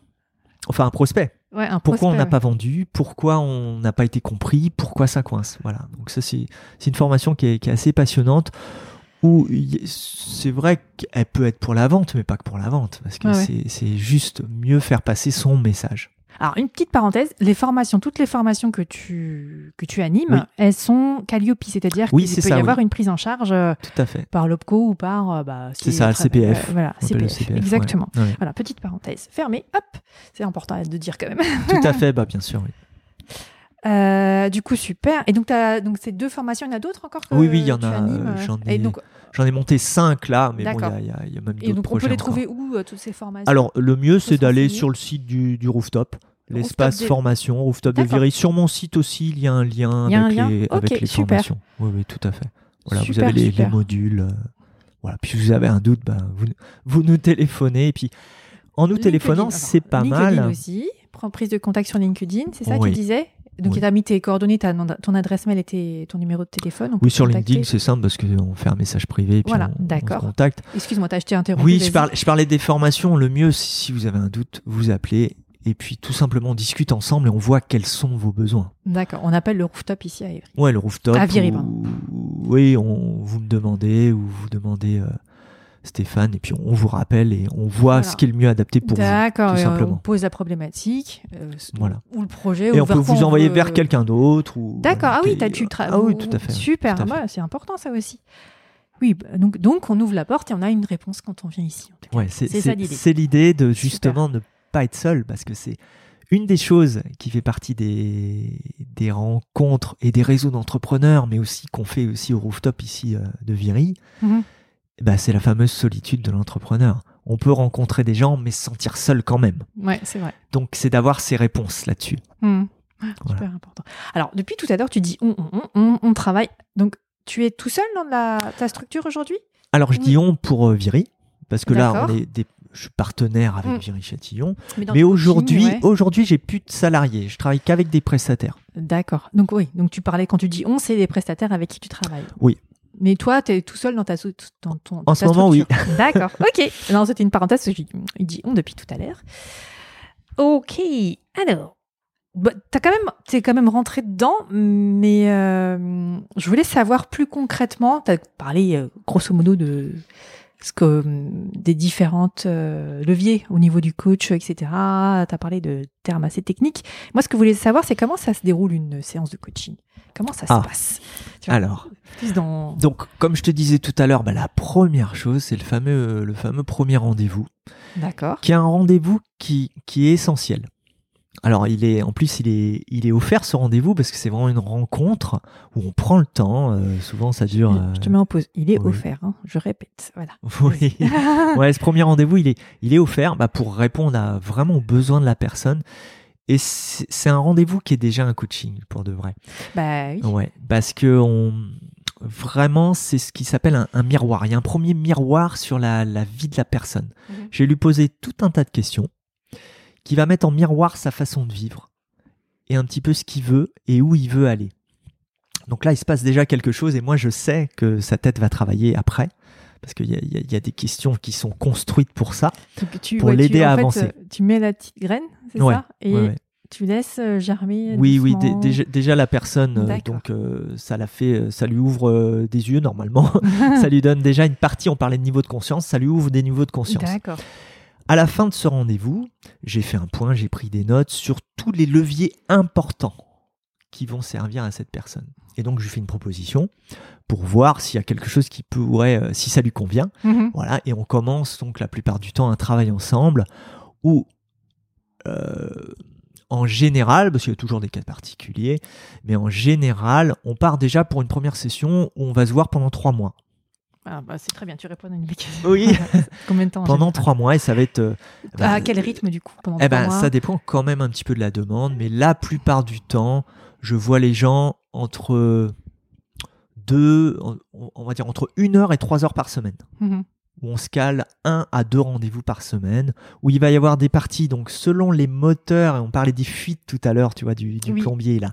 Enfin un prospect. Ouais, un Pourquoi on n'a ouais. pas vendu Pourquoi on n'a pas été compris Pourquoi ça coince Voilà. Donc ça c'est c'est une formation qui est, qui est assez passionnante où c'est vrai qu'elle peut être pour la vente mais pas que pour la vente parce que Ouais, c'est juste mieux faire passer son message. Alors, une petite parenthèse, les formations, toutes les formations que tu, que tu animes, Oui. elles sont Calliope, c'est-à-dire Oui, qu'il peut ça, y avoir oui. une prise en charge euh, Tout à fait. par l'OPCO ou par... euh, bah, C'est ça, le CPF. euh, voilà, CPF, CPF, exactement. Ouais. Voilà, petite parenthèse. Fermée, hop, c'est important de dire quand même. Tout à *laughs* fait, bah bien sûr. oui. Euh, du coup, super. Et donc, t'as- donc ces deux formations, il y en a d'autres encore que Oui, oui, il y en tu a, euh, euh, j'en Et ai monté 5 là, mais bon, il y a- y, y même et d'autres donc on peut les encore. trouver où, toutes ces formations Alors, le mieux, c'est d'aller sur le site du, du rooftop, Le l'espace des- formation, rooftop de. Viry. Sur mon site aussi, il y a un lien Il y a un avec, lien les, avec Ok, les super. formations. Oui, oui, tout à fait. Voilà, vous Super, avez les, modules. euh, voilà. Puis, si vous avez un doute, ben, vous, vous nous téléphonez. Et puis, en nous LinkedIn, téléphonant, c'est pas LinkedIn mal. aussi. Prends prise de contact sur LinkedIn, c'est ça Oui. qu'il disait Donc, Oui. il t'a mis tes coordonnées, ton adresse mail et tes- ton numéro de téléphone. on peut Oui, sur contacter. LinkedIn, c'est simple parce qu'on fait un message privé et puis Voilà, on, on se d'accord. contacte. Excuse-moi, t'as acheté interrompu. Oui, je parlais, je parlais des formations. Le mieux, si vous avez un doute, vous appelez et puis tout simplement on discute ensemble et on voit quels sont vos besoins. D'accord, on appelle le rooftop ici à Évry. Ouais, le rooftop. À Viry, ou-. Oui, on, vous me demandez ou vous demandez euh, Stéphane et puis on vous rappelle et on voit Voilà. ce qui est le mieux adapté pour vous. D'accord, on simplement. pose la problématique euh, Voilà. ou le projet. Et ou on peut vous envoyer vers quelqu'un d'autre. ou- D'accord, ah oui, t'as tu tra- Ah oui, tout à fait. Super, ouais, c'est important ça aussi. Oui, bah, donc, donc on ouvre la porte et on a une réponse quand on vient ici. Ouais, c'est ça l'idée. c'est l'idée de justement ne pas être seul parce que c'est une des choses qui fait partie des, des rencontres et des réseaux d'entrepreneurs, mais aussi qu'on fait aussi au rooftop ici euh, de Viry. Mhm. Bah, c'est la fameuse solitude de l'entrepreneur. On peut rencontrer des gens, mais se sentir seul quand même. Ouais, c'est vrai. Donc, c'est d'avoir ces réponses là-dessus. Mhm. Ah, Voilà. Super important. Alors, depuis tout à l'heure, tu dis on, on, on, on, travaille. Donc, tu es tout seul dans la, ta structure aujourd'hui? Alors, je dis on pour euh, Viry, parce que là, on est des, je suis partenaire avec Mm. Viry Châtillon. Mais aujourd'hui, ouais. aujourd'hui, j'ai plus de salariés. Je travaille qu'avec des prestataires. D'accord. Donc, oui. Donc, tu parlais, quand tu dis on, c'est les prestataires avec qui tu travailles. Oui. Mais toi, tu es tout seul dans ta, dans ton, En ce ta moment, oui. D'accord. *laughs* OK. Non, c'était une parenthèse. Il dit on depuis tout à l'heure. OK. Alors. Bah, t'as quand même, t'es quand même rentré dedans, mais euh, je voulais savoir plus concrètement. T'as parlé euh, grosso modo de ce que des différentes euh, leviers au niveau du coach, etc. T'as parlé de termes assez techniques. Moi, ce que je voulais savoir, c'est comment ça se déroule une séance de coaching? Comment ça Ah. se passe? Tu vois, Alors, dans Donc, comme je te disais tout à l'heure, bah, la première chose, c'est le fameux, le fameux premier rendez-vous, D'accord. qui est un rendez-vous qui, qui est essentiel. Alors, il est, en plus, il est, il est offert ce rendez-vous parce que c'est vraiment une rencontre où on prend le temps. euh, souvent, ça dure. euh, Je te mets en pause. Il est oui. offert, hein, je répète. Voilà. *laughs* oui. ouais, ce premier rendez-vous, il est, il est offert bah, pour répondre à vraiment aux besoins de la personne. Et c'est un rendez-vous qui est déjà un coaching pour de vrai. bah oui. Ouais, parce que on vraiment c'est ce qui s'appelle un, un miroir. Il y a un premier miroir sur la, la vie de la personne. Mhm. Je vais lui poser tout un tas de questions qui va mettre en miroir sa façon de vivre et un petit peu ce qu'il veut et où il veut aller. Donc là, il se passe déjà quelque chose et moi je sais que sa tête va travailler après parce qu'il y a, y y des questions qui sont construites pour ça. Donc, tu, Pour ouais, l'aider à fait, avancer. euh, tu mets la petite graine, c'est Ouais, ça Et Ouais, tu laisses euh, germer. Oui, oui, déjà, déjà la personne, euh, donc euh, ça la fait, ça lui ouvre euh, des yeux normalement. *laughs* ça lui donne déjà une partie. On parlait de niveau de conscience, ça lui ouvre des niveaux de conscience. D'accord. À la fin de ce rendez-vous, j'ai fait un point, j'ai pris des notes sur tous les leviers importants qui vont servir à cette personne. Et donc, je lui fais une proposition pour voir s'il y a quelque chose qui pourrait, euh, si ça lui convient. Mhm. Voilà, et on commence donc la plupart du temps un travail ensemble où euh, en général, parce qu'il y a toujours des cas particuliers, mais en général, on part déjà pour une première session où on va se voir pendant trois mois. Ah, bah, c'est très bien, tu réponds à une question. *laughs* Oui. *laughs* Combien de temps en Pendant trois mois, et ça va être. euh, bah, À quel rythme du coup pendant Eh ben, mois ça dépend quand même un petit peu de la demande, mais la plupart du temps, je vois les gens entre deux, on- va dire entre une heure et trois heures par semaine, Mhm. où on se cale un à deux rendez-vous par semaine, où il va y avoir des parties, donc selon les moteurs, et on parlait des fuites tout à l'heure, tu vois, du, du Oui. plombier là.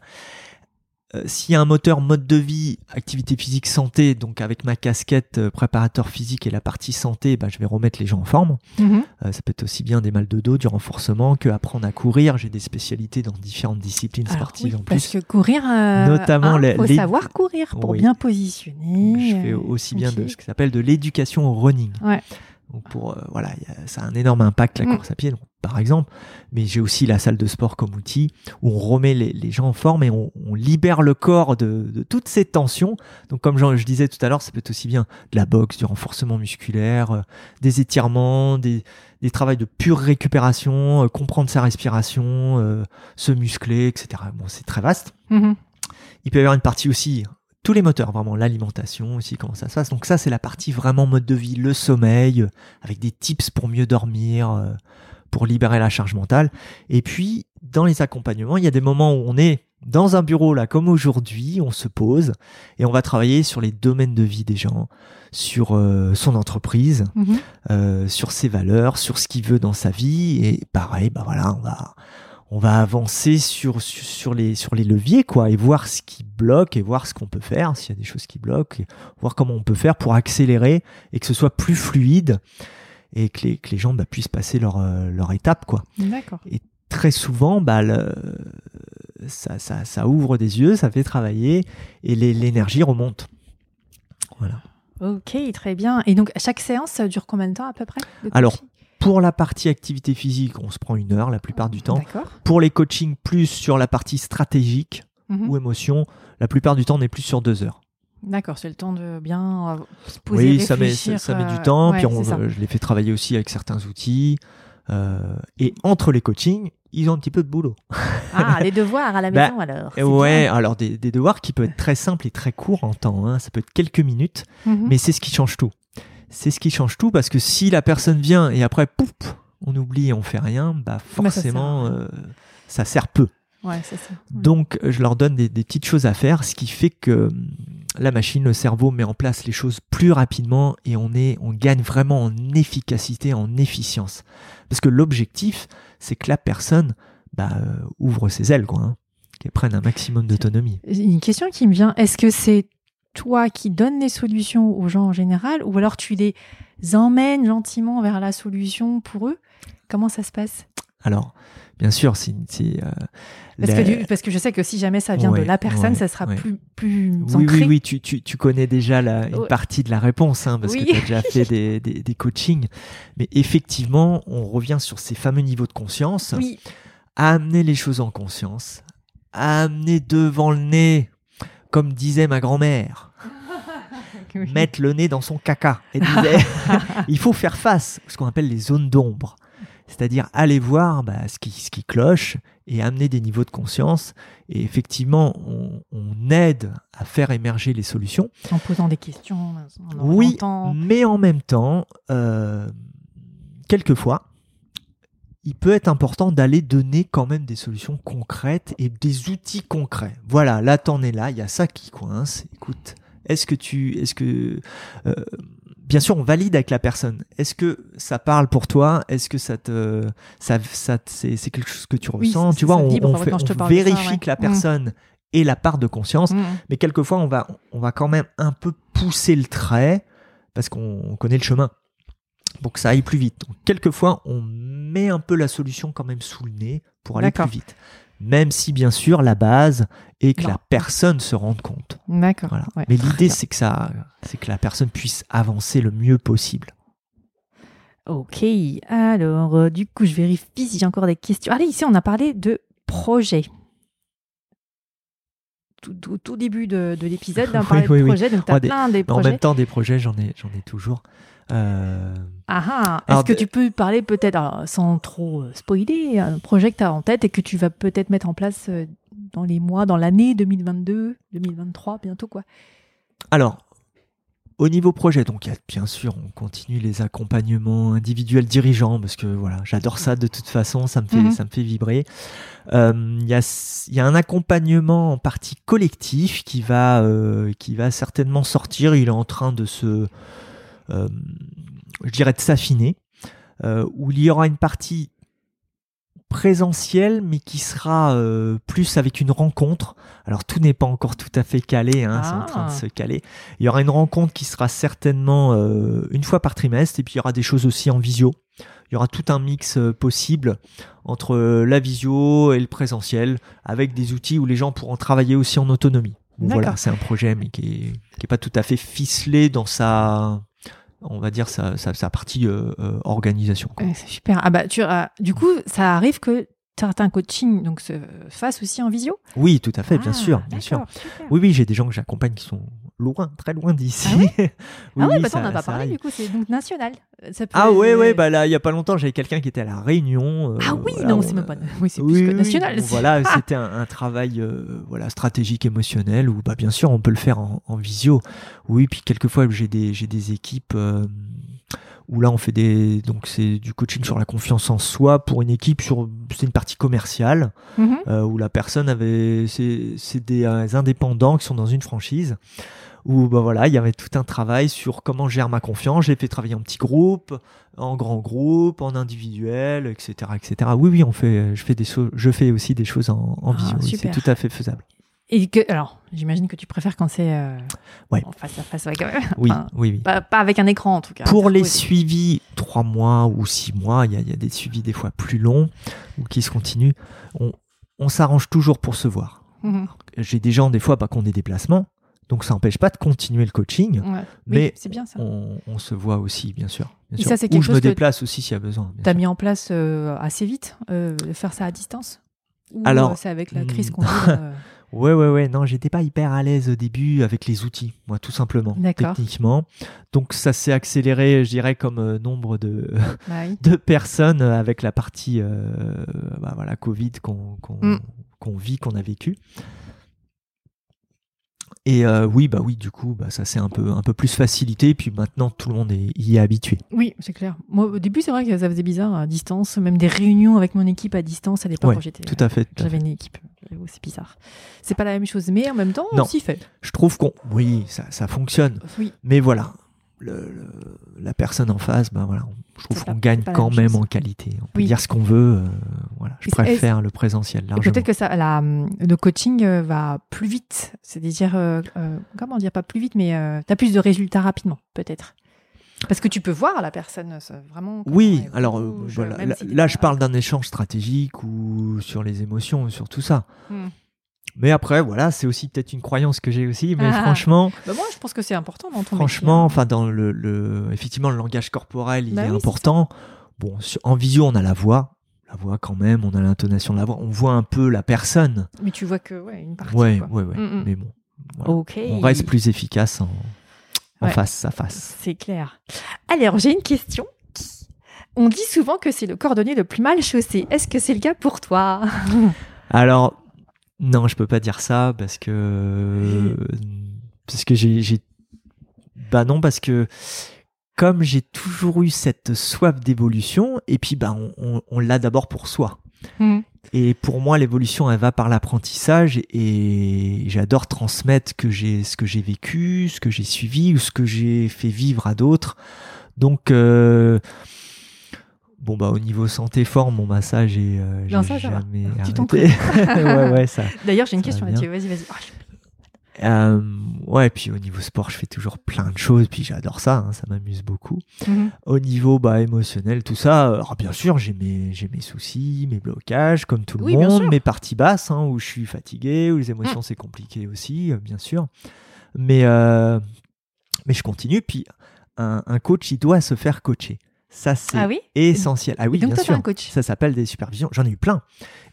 Euh, S'il y a un moteur mode de vie, activité physique, santé, donc avec ma casquette euh, préparateur physique et la partie santé, bah, je vais remettre les gens en forme. Mhm. Euh, ça peut être aussi bien des mal de dos, du renforcement, que apprendre à courir. J'ai des spécialités dans différentes disciplines Alors, sportives oui, en Parce plus. que courir, Notamment hein, les- faut les- savoir courir pour Oui. bien positionner. Je fais aussi bien de ce qui s'appelle de l'éducation au running. Ouais. Donc pour euh, voilà, a- ça a un énorme impact la Mm. course à pied, donc, par exemple. Mais j'ai aussi la salle de sport comme outil où on remet les, les gens en forme et on, on libère le corps de, de toutes ces tensions. Donc comme je, je disais tout à l'heure, ça peut être aussi bien de la boxe, du renforcement musculaire, euh, des étirements, des, des travails de pure récupération, euh, comprendre sa respiration, euh, se muscler, etc. Bon, c'est très vaste. Mhm. Il peut y avoir une partie aussi, tous les moteurs, vraiment l'alimentation aussi, comment ça se passe. Donc ça, c'est la partie vraiment mode de vie, le sommeil, euh, avec des tips pour mieux dormir, euh, pour libérer la charge mentale. Et puis, dans les accompagnements, il y a des moments où on est dans un bureau, là, comme aujourd'hui, on se pose et on va travailler sur les domaines de vie des gens, sur euh, son entreprise, Mhm. euh, sur ses valeurs, sur ce qu'il veut dans sa vie. Et pareil, bah voilà, on va, on va avancer sur, sur, sur les, sur les leviers, quoi, et voir ce qui bloque et voir ce qu'on peut faire, s'il y a des choses qui bloquent, et voir comment on peut faire pour accélérer et que ce soit plus fluide et que les, que les gens bah, puissent passer leur, euh, leur étape, quoi. D'accord. Très souvent, bah, le- ça, ça, ça ouvre des yeux, ça fait travailler et l'énergie remonte. Voilà. Ok, très bien. Et donc, chaque séance, ça dure combien de temps à peu près Alors, Pour la partie activité physique, on se prend une heure la plupart du temps. Pour les coachings plus sur la partie stratégique Mhm. ou émotion, la plupart du temps, on est plus sur deux heures. D'accord, c'est le temps de bien euh, se poser, oui, ça met, ça, ça met euh, du temps. ouais, puis on- euh, je les fais travailler aussi avec certains outils. euh, et entre les coachings, ils ont un petit peu de boulot. Ah, les *laughs* devoirs à la Bah, maison alors. Ouais, bien. alors des, des devoirs qui peuvent être très simples et très courts en temps. hein. Ça peut être quelques minutes, Mhm. mais c'est ce qui change tout. C'est ce qui change tout parce que si la personne vient et après, pouf, on oublie et on fait rien, bah ça sert à forcément, euh, ça sert peu. Ouais, ça. Donc, je leur donne des, des petites choses à faire, ce qui fait que hum, la machine, le cerveau met en place les choses plus rapidement et on, est, on gagne vraiment en efficacité, en efficience. Parce que l'objectif, c'est que la personne bah, euh, ouvre ses ailes, quoi, hein, qu'elle prenne un maximum d'autonomie. Une question qui me vient, est-ce que c'est toi qui donnes les solutions aux gens en général ou alors tu les emmènes gentiment vers la solution pour eux Comment ça se passe? Alors, bien sûr, c'est. c'est, euh, parce, que parce que je sais que si jamais ça vient de la personne, ouais, ça sera ouais. plus, plus Oui, ancré. oui, oui, tu, tu, tu connais déjà la, une partie de la réponse, hein, parce Oui. que tu as déjà fait des, *laughs* des, des coachings. Mais effectivement, on revient sur ces fameux niveaux de conscience. Oui. à amener les choses en conscience, à amener devant le nez, comme disait ma grand-mère, *laughs* Oui. mettre le nez dans son caca. Disait, *laughs* *laughs* il faut faire face à ce qu'on appelle les zones d'ombre. C'est-à-dire aller voir bah, ce, qui, ce qui cloche et amener des niveaux de conscience. Et effectivement, on, on aide à faire émerger les solutions. En posant des questions, en Oui, mais en même temps, euh, quelquefois, il peut être important d'aller donner quand même des solutions concrètes et des outils concrets. Voilà, là t'en es là, il y a ça qui coince. Écoute, est-ce que tu, est-ce que, euh, bien sûr, on valide avec la personne. Est-ce que ça parle pour toi? Est-ce que ça te, ça, ça, c'est, c'est quelque chose que tu ressens? Tu vois, on, vibre fait- ça, vérifie ouais. que la Mm. personne ait la part de conscience. Mhm. Mais quelquefois, on va, on va quand même un peu pousser le trait parce qu'on on connaît le chemin pour que ça aille plus vite. Donc, quelquefois, on met un peu la solution quand même sous le nez pour aller plus vite. Même si, bien sûr, la base est que Non. la personne se rende compte. D'accord. Voilà. ouais. Mais l'idée, c'est que ça, c'est que la personne puisse avancer le mieux possible. Ok, alors euh, du coup, je vérifie si j'ai encore des questions. Allez, ici, on a parlé de projet. Tout, tout- tout début de, de l'épisode, *laughs* on Oui, parlait oui, de oui. projet, donc tu as Ouais, des- plein des Mais en projets. même temps, des projets, j'en ai, j'en ai toujours. Euh, Ah ah Est-ce que tu peux parler peut-être, sans trop euh, spoiler, un projet que tu as en tête et que tu vas peut-être mettre en place euh, dans les mois, dans l'année 2022, 2023, bientôt quoi? Alors, au niveau projet, donc bien sûr, on continue les accompagnements individuels dirigeants parce que voilà, j'adore ça de toute façon, ça me fait, Mhm. ça me fait vibrer. Euh, Il y, a, y a un accompagnement en partie collectif qui va, euh, qui va certainement sortir. Il est en train de se, euh, je dirais, de s'affiner, euh, où il y aura une partie présentielle, mais qui sera euh, plus avec une rencontre. Alors tout n'est pas encore tout à fait calé, hein, c'est en train de Ah. se caler. Il y aura une rencontre qui sera certainement euh, une fois par trimestre, et puis il y aura des choses aussi en visio. Il y aura tout un mix possible entre la visio et le présentiel, avec des outils où les gens pourront travailler aussi en autonomie. Bon, voilà, c'est un projet, mais qui est, qui est pas tout à fait ficelé dans sa, on va dire sa, sa, sa partie euh, euh, organisation. Ouais, C'est super. Ah bah, tu, ah, du coup, ça arrive que certains coachings donc, se fassent aussi en visio? Oui, tout à fait, bien Ah, sûr, bien sûr. d'accord, super. Oui, oui, j'ai des gens que j'accompagne qui sont loin, très loin d'ici. Ah *laughs* oui, ah ouais, oui, bah, ça- t'en as pas parlé, arrive. du coup, c'est donc national. Ça peut- Ah ouais, ouais, bah là, il y a pas longtemps, j'avais quelqu'un qui était à la Réunion. euh, Ah oui, voilà, non, on c'est même pas. Oui, c'est Oui, plus que oui, national. bon, voilà, c'était un, un travail euh, voilà, stratégique, émotionnel, où bah, bien sûr, on peut le faire en, en visio. Oui, puis quelquefois, j'ai des, j'ai des équipes euh, où là, on fait des. Donc, c'est du coaching sur la confiance en soi pour une équipe, sur c'est une partie commerciale, Mhm. euh, où la personne avait. C'est c'est des euh, indépendants qui sont dans une franchise. Où bah voilà, il y avait tout un travail sur comment gère ma confiance. J'ai fait travailler en petits groupes, en grands groupes, en individuel, etc., etc. Oui, oui, on fait. Je fais des choses. Je fais aussi des choses en, en Ah, visio. C'est tout à fait faisable. Et que, alors, j'imagine que tu préfères quand c'est euh, Ouais. en face à face, ouais, quand même. Oui, Enfin, oui, oui. pas, pas avec un écran en tout cas. Pour les suivis trois mois ou six mois, il y, a- il y a des suivis des fois plus longs ou qui se continuent. On, on s'arrange toujours pour se voir. Mhm. J'ai des gens des fois bah, qui ont des déplacements, donc ça n'empêche pas de continuer le coaching. Ouais. Mais c'est bien ça. on, on se voit aussi, bien sûr. Bien Et sûr. ça, Ou je me que déplace aussi s'il y a besoin. T'as sûr. mis en place euh, assez vite euh, de faire ça à distance? Ou Alors, euh, c'est avec la crise hmm. qu'on vit euh, *laughs* Ouais, ouais, ouais. Non, j'étais pas hyper à l'aise au début avec les outils, moi, tout simplement, techniquement. Donc, ça s'est accéléré, je dirais, comme euh, nombre de, bah *laughs* de personnes euh, avec la partie euh, bah, voilà, Covid qu'on qu'on Mm. qu'on vit, qu'on a vécu. Et euh, oui, bah oui, du coup, bah, ça s'est un peu, un peu plus facilité. Et puis maintenant, tout le monde est, y est habitué. Oui, c'est clair. Moi, au début, c'est vrai que ça faisait bizarre à distance, même des réunions avec mon équipe à distance à l'époque Ouais, quand j'étais. Tout à fait. J'avais une équipe. C'est bizarre. C'est pas la même chose, mais en même temps, Non. on s'y fait. Je trouve qu'on, oui, ça, ça fonctionne. Oui. Mais voilà, le- le- la personne en face, bah voilà, je trouve qu'on gagne quand même chose. en qualité. On peut Oui. dire ce qu'on veut. euh, voilà, je préfère le présentiel peut-être que ça, la, le coaching euh, va plus vite. C'est-à-dire, euh, euh, comment dire, pas plus vite, mais tu as plus de résultats rapidement, peut-être. Parce que tu peux voir la personne vraiment. Oui, alors euh, bouge, voilà, même là, si je parle d'un échange stratégique ou sur les émotions, sur tout ça. Hmm. Mais après, voilà, c'est aussi peut-être une croyance que j'ai aussi. Mais Ah. franchement, Bah, moi, je pense que c'est important dans ton franchement, hein. enfin, dans le, le- effectivement, le langage corporel, il Bah est oui, important. Bon, en visio, on a la voix, la voix quand même, on a l'intonation de la voix, on voit un peu la personne. Mais tu vois que, ouais, une partie. Ouais, quoi. ouais, ouais. Mm, mm. Mais bon, voilà. On reste plus efficace en, en Ouais. face à face. C'est clair. Alors, j'ai une question. On dit souvent que c'est le cordonnier le plus mal chaussé. Est-ce que c'est le cas pour toi? Alors, non, je peux pas dire ça parce que parce que j'ai bah non parce que comme j'ai toujours eu cette soif d'évolution et puis bah on, on- on l'a d'abord pour soi. Hmm. Et pour moi, l'évolution, elle va par l'apprentissage et j'adore transmettre que j'ai ce que j'ai vécu, ce que j'ai suivi ou ce que j'ai fait vivre à d'autres. Donc, euh, bon bah au niveau santé forme, bah ça j'ai euh, Non, ça, ça va. jamais Tu t'en *laughs* ouais ouais. *laughs* D'ailleurs, j'ai une question va là-dessus. Vas-y, vas-y. Je- Euh, ouais puis au niveau sport, je fais toujours plein de choses puis j'adore ça, hein, ça m'amuse beaucoup. Mhm. Au niveau bah, émotionnel, tout ça, alors bien sûr, j'ai mes, j'ai mes soucis, mes blocages, comme tout le Oui, monde, mes parties basses, hein, où je suis fatigué, où les émotions c'est compliqué aussi, euh, bien sûr. Mais, euh, mais je continue, puis un, un coach, il doit se faire coacher. Ça, c'est Ah oui? essentiel. Ah oui, Et donc, bien toi, sûr. un coach. Ça s'appelle des supervisions. J'en ai eu plein.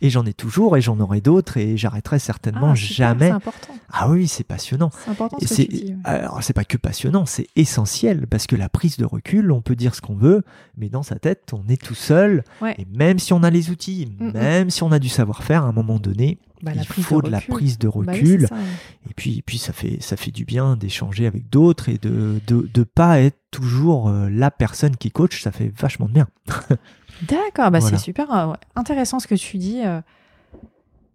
Et j'en ai toujours et j'en aurai d'autres et j'arrêterai certainement Ah, jamais. C'est important. Ah oui, c'est passionnant. C'est important que c'est tu dis. ouais. alors c'est pas que passionnant, c'est essentiel parce que la prise de recul, on peut dire ce qu'on veut, mais dans sa tête, on est tout seul. Ouais. Et même si on a les outils, Mm, mm. même si on a du savoir-faire, à un moment donné, Bah, il faut de, la prise de Bah oui, recul. c'est ça, ouais. et puis, et puis ça fait ça fait du bien d'échanger avec d'autres et de, de de pas être toujours euh, la personne qui coach. Ça fait vachement de bien. *laughs* D'accord, bah Voilà. c'est super euh, ouais. intéressant ce que tu dis. euh,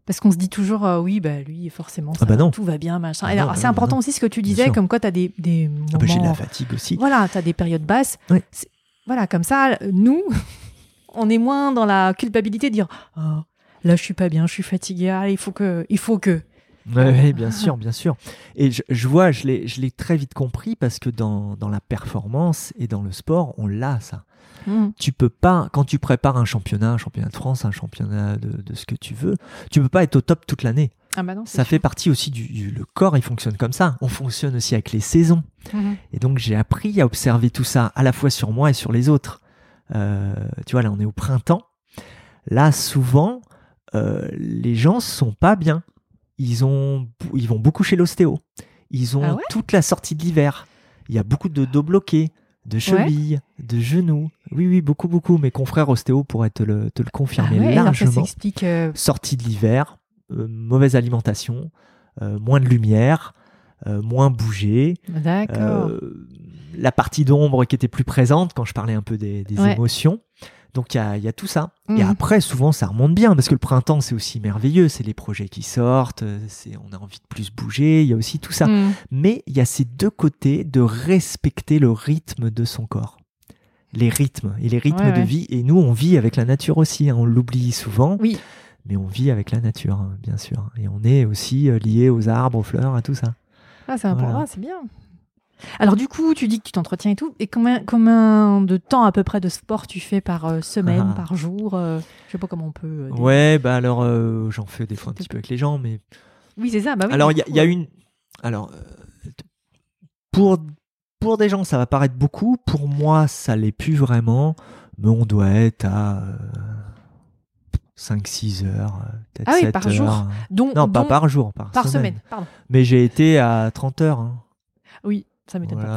parce qu'on se dit toujours, euh, oui, bah lui, forcément, ça, Ah bah non. tout va bien, machin. Ah bah c'est non, important bah aussi ce que tu disais, comme quoi tu as des, des moments. Ah bah, j'ai de la fatigue aussi. Voilà, tu as des périodes basses. Oui. Voilà, comme ça, nous, *laughs* on est moins dans la culpabilité de dire, oh, là, je suis pas bien, je suis fatigué, ah, il faut que. Il faut que. Ouais, bien sûr, bien sûr. Et je, je vois, je l'ai je l'ai très vite compris parce que dans dans la performance et dans le sport, on l'a ça. Hmm. tu peux pas, quand tu prépares un championnat, un championnat de France, un championnat de, de ce que tu veux, tu peux pas être au top toute l'année. Ah bah non, Ça sûr. fait partie aussi du, du- le corps, il fonctionne comme ça. On fonctionne aussi avec les saisons. Mhm. Et donc j'ai appris à observer tout ça à la fois sur moi et sur les autres. Euh, tu vois, là on est au printemps. Là souvent, euh, les gens sont pas bien. Ils ont, ils vont beaucoup chez l'ostéo. Ils ont Ah ouais? toute la sortie de l'hiver. Il y a beaucoup de dos bloqués, de chevilles, de genoux. Oui, oui, beaucoup, beaucoup. Mes confrères ostéo pourraient te le, te le Ah confirmer ouais, ça largement euh, sortie de l'hiver, euh, mauvaise alimentation, euh, moins de lumière, moins bouger, D'accord. la partie d'ombre qui était plus présente quand je parlais un peu des, des Ouais. émotions. Donc il y a, y a tout ça. Et Mhm. après, souvent, ça remonte bien parce que le printemps, c'est aussi merveilleux. C'est les projets qui sortent, euh, c'est, on a envie de plus bouger. Il y a aussi tout ça. Hmm. Mais il y a ces deux côtés de respecter le rythme de son corps. Les rythmes et les rythmes Ouais, de ouais. vie. Et nous, on vit avec la nature aussi. hein. On l'oublie souvent Oui. mais on vit avec la nature, hein, bien sûr. Et on est aussi euh, lié aux arbres, aux fleurs, à tout ça. Ah, c'est important, Voilà. Ah, c'est bien. Alors du coup, tu dis que tu t'entretiens et tout. Et combien, combien de temps à peu près de sport tu fais par euh, semaine, Ah. par jour euh, Je sais pas comment on peut. euh, Ouais, bah alors euh, j'en fais des fois un petit peu avec les gens, mais Oui, c'est ça. Bah oui, alors il y, a- y une, alors pour pour des gens ça va paraître beaucoup, pour moi ça l'est plus vraiment, mais on doit être à 5-6 heures, peut-être Ah oui, 7 par heures. jour. Non, pas par jour, par, par semaine. Pardon. Mais j'ai été à 30 heures. hein. Oui, ça m'étonne Voilà,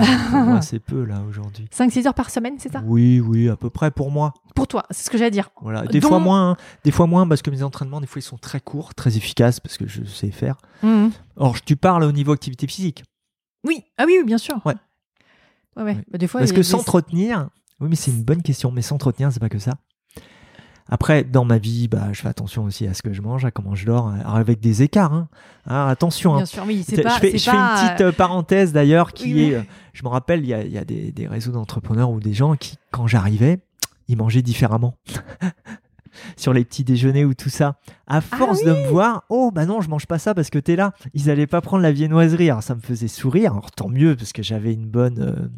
pas. c'est *laughs* peu là aujourd'hui. 5-6 heures par semaine, c'est ça? Oui, oui, à peu près pour moi. Pour toi, c'est ce que j'allais dire. Voilà, des fois moins, hein. des fois moins parce que mes entraînements des fois ils sont très courts, très efficaces parce que je sais faire. Mhm. Or, tu parles au niveau activité physique Oui, ah oui, oui, bien sûr. Ouais. Ouais, ouais. Ouais. Bah, des fois, parce que des- s'entretenir, oui mais c'est une bonne question, mais s'entretenir c'est pas que ça. Après, dans ma vie, bah, je fais attention aussi à ce que je mange, à comment je dors, alors avec des écarts. Hein. Ah, attention. hein. Bien sûr, oui, c'est Je pas. fais, c'est je fais une petite euh, parenthèse d'ailleurs qui Oui, est, oui. euh, je me rappelle, il y a, il y a des, des réseaux d'entrepreneurs ou des gens qui, quand j'arrivais, ils mangeaient différemment. *laughs* Sur les petits déjeuners ou tout ça. À force de me voir, oh bah non, je mange pas ça parce que t'es là. Ils allaient pas prendre la viennoiserie. Alors ça me faisait sourire. Alors tant mieux parce que j'avais une bonne euh,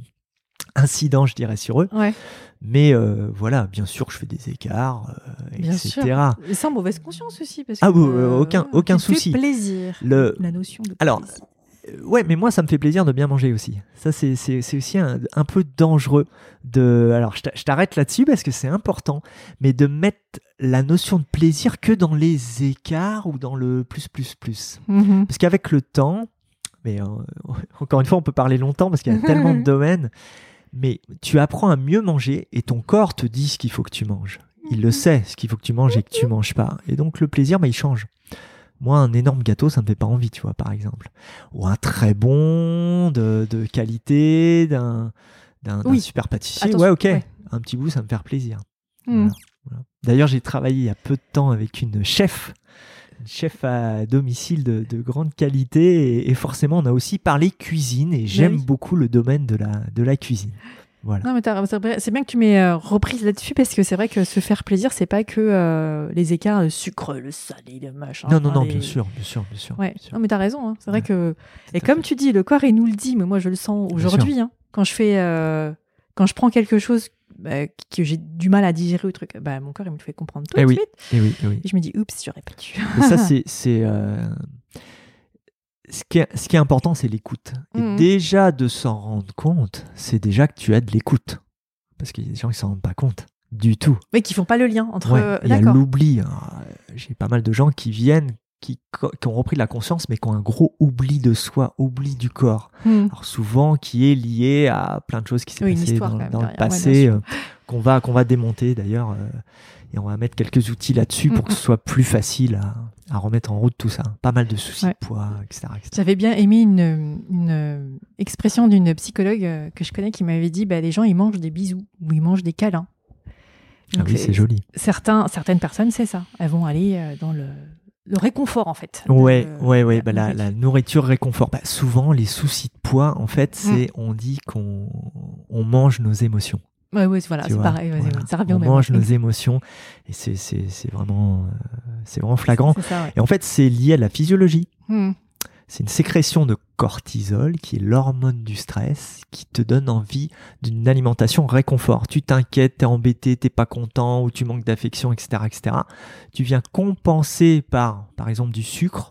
incident, je dirais, sur eux. Ouais. Mais euh, voilà, bien sûr, je fais des écarts, euh, Bien etc. sûr. Et sans mauvaise conscience aussi. Parce Ah que, oui, euh, aucun- aucun souci. plaisir. Le- La notion de Alors, plaisir. Euh, Ouais, mais moi, ça me fait plaisir de bien manger aussi. Ça, c'est aussi un, un peu dangereux. De... Alors, je t'a- je t'arrête là-dessus parce que c'est important, mais de mettre la notion de plaisir que dans les écarts ou dans le plus, plus, plus. Mhm. Parce qu'avec le temps, mais euh, *laughs* encore une fois, on peut parler longtemps parce qu'il y a tellement de *laughs* domaines, mais tu apprends à mieux manger et ton corps te dit ce qu'il faut que tu manges. Il le sait, ce qu'il faut que tu manges et que tu manges pas. Et donc, le plaisir, bah, il change. Moi, un énorme gâteau, ça me fait pas envie, tu vois, par exemple. Ou un très bon, de, de qualité, d'un d'un Oui. super pâtissier. Attention, ouais, ok. ouais. Un petit bout, ça me fait plaisir. Mhm. Voilà, voilà. D'ailleurs, j'ai travaillé il y a peu de temps avec une chef, chef à domicile de, de grande qualité, et, et forcément, on a aussi parlé cuisine, et j'aime oui. beaucoup le domaine de la, de la cuisine. Voilà. Non, mais c'est bien que tu m'aies euh, reprise là-dessus parce que c'est vrai que se faire plaisir, c'est pas que euh, les écarts, le sucre, le salé, le machin. non, non, non, les- bien sûr, bien sûr, bien sûr. Ouais. bien sûr. Non, mais t'as raison. hein. C'est vrai que. Et comme fait. tu dis, le corps, il nous le dit, mais moi, je le sens aujourd'hui. hein. Quand je fais. euh, Quand je prends quelque chose bah, que j'ai du mal à digérer ou truc, bah, mon corps, il me le fait comprendre tout Eh de oui. suite. Eh oui, eh oui. Et je me dis, oups, j'aurais pas dû. Mais ça, *laughs* c'est. c'est, euh, Ce, qui est, ce qui est important, c'est l'écoute. Et Mhm. déjà, de s'en rendre compte, c'est déjà que tu as de l'écoute. Parce qu'il y a des gens qui s'en rendent pas compte du tout. Mais qui font pas le lien entre. Ouais, euh, il y a l'oubli. hein. j'ai pas mal de gens qui viennent, qui, qui, ont repris de la conscience, mais qui ont un gros oubli de soi, oubli du corps. Hmm. Alors souvent qui est lié à plein de choses qui s'est Oui, passé dans, le. Ouais, passé, euh, qu'on va, qu'on va démonter d'ailleurs. euh, et on va mettre quelques outils là-dessus pour que ce soit plus facile à, à remettre en route tout ça. Pas mal de soucis Ouais. de poids, etc. etc. J'avais bien aimé une, une, expression d'une psychologue euh, que je connais qui m'avait dit bah, les gens ils mangent des bisous ou ils mangent des câlins. Ah oui, c'est joli. Certains, certaines personnes, c'est ça. Elles vont aller dans le, le réconfort en fait. Ouais, de- ouais, ouais. bah, la, nourriture. la nourriture réconfort. Bah, souvent, les soucis de poids, en fait, Mm. c'est on dit qu'on on mange nos émotions. Ouais, ouais, voilà, c'est pareil. Voilà. Ça revient on même. mange nos émotions et c'est vraiment euh, c'est vraiment flagrant. C'est ça, ouais. Et en fait, c'est lié à la physiologie. Hmm. C'est une sécrétion de cortisol, qui est l'hormone du stress, qui te donne envie d'une alimentation réconfort. Tu t'inquiètes, t'es embêté, t'es pas content, ou tu manques d'affection, etc., etc. Tu viens compenser par, par exemple, du sucre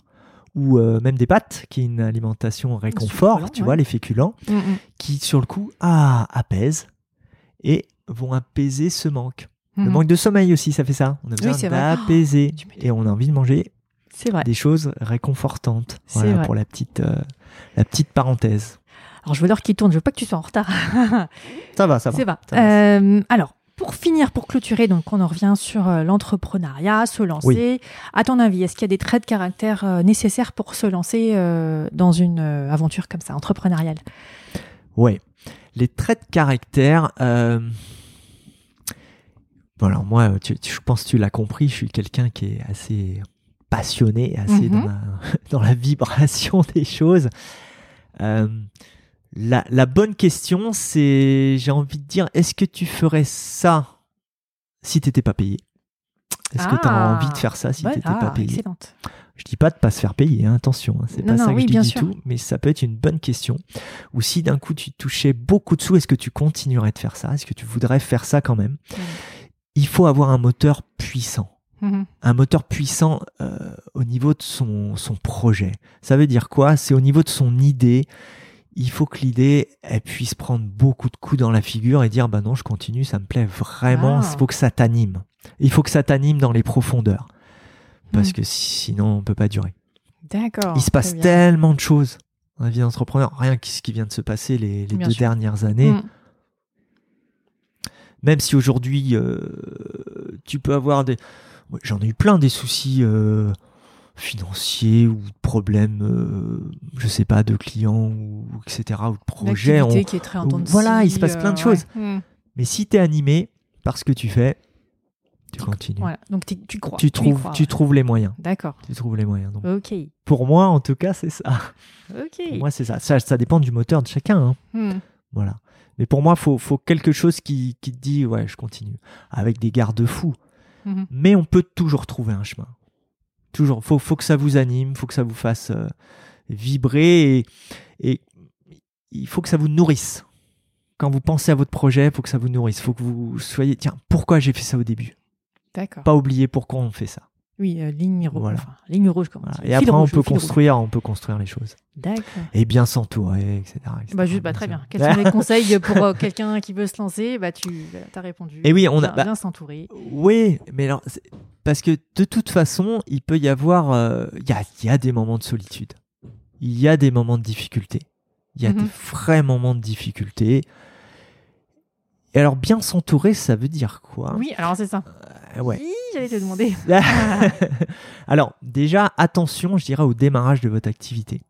ou euh, même des pâtes, qui est une alimentation réconfort, tu ouais. vois, les féculents, Hmm, hmm. qui sur le coup, ah, apaisent et vont apaiser ce manque. Le Mhm. manque de sommeil aussi, ça fait ça. On a besoin d'apaiser *gasps* et on a envie de manger vrai. des choses réconfortantes. Voilà vrai. pour la petite, euh, la petite parenthèse. Alors je vois l'heure qui tourne, je veux pas que tu sois en retard. *laughs* Ça va, ça va. Ça va. Euh, alors, pour finir, pour clôturer, donc on en revient sur euh, l'entrepreneuriat, se lancer. À ton avis, est-ce qu'il y a des traits de caractère nécessaires pour se lancer dans une aventure comme ça, entrepreneuriale? Ouais. Les traits de caractère. Euh... Bon, alors moi, tu- tu- je pense que tu l'as compris, je suis quelqu'un qui est assez passionné, assez Mhm. dans, la, *laughs* dans la vibration des choses. Euh, la, la bonne question, c'est, j'ai envie de dire, est-ce que tu ferais ça si t'étais pas payé? Est-ce que tu as Ah, envie de faire ça si Bonne- t'étais ah, pas payé? excellente. Je dis pas de pas se faire payer, hein, attention, hein, c'est pas non, ça que oui, je dis bien du sûr. tout, mais ça peut être une bonne question. Ou si d'un coup tu touchais beaucoup de sous, est-ce que tu continuerais de faire ça? Est-ce que tu voudrais faire ça quand même? Il faut avoir un moteur puissant. Mhm. Un moteur puissant euh, au niveau de son, son projet. Ça veut dire quoi? C'est au niveau de son idée. Il faut que l'idée elle puisse prendre beaucoup de coups dans la figure et dire bah non je continue ça me plaît vraiment. Ah. Il faut que ça t'anime. Il faut que ça t'anime dans les profondeurs parce Mhm. que sinon on peut pas durer. D'accord. Il se passe tellement de choses dans la vie d'entrepreneur. Rien que ce qui vient de se passer les, les deux sûr. dernières années. Mhm. Même si aujourd'hui, euh, tu peux avoir des... J'en ai eu plein des soucis euh, financiers ou de problèmes, euh, je sais pas, de clients ou etc. ou de projets. On- qui est très intense. Voilà, il se passe plein de choses. Mhm. Mais si tu es animé par ce que tu fais, tu continues. Voilà. Donc tu crois. Tu, y trouves, crois, tu ouais. trouves les moyens. D'accord. Tu trouves les moyens. Donc, Ok. pour moi, en tout cas, c'est ça. Ok. Pour moi, c'est ça. ça. Ça dépend du moteur de chacun. hein. Mhm. Voilà. Mais pour moi, faut, faut quelque chose qui, qui te dit, ouais, je continue. Avec des garde-fous. Mhm. Mais on peut toujours trouver un chemin. Toujours. Faut, faut que ça vous anime, faut que ça vous fasse euh, vibrer et, et il faut que ça vous nourrisse. Quand vous pensez à votre projet, il faut que ça vous nourrisse. faut que vous soyez, tiens, pourquoi j'ai fait ça au début? D'accord. Pas oublier pourquoi on fait ça. Oui, euh, ligne rouge. Voilà. enfin, ligne rouge, comme Voilà. Et après, on peut rouge. construire, on peut construire les choses. D'accord. Et bien s'entourer, etc. etc. Bah, juste, bah, très bien. Quels sont les *laughs* conseils pour euh, quelqu'un qui veut se lancer? Bah, tu as répondu. Et oui, on a- bien, bah- s'entourer. Oui, mais alors, parce que de toute façon, il peut y avoir, euh, il y, a, il y a des moments de solitude, il y a des moments de difficulté, il y a Mhm. des vrais moments de difficulté. Et alors, bien s'entourer, ça veut dire quoi? Oui, alors c'est ça. Euh, Ouais. Oui, j'allais te demander. *laughs* alors, déjà, attention, je dirais, au démarrage de votre activité.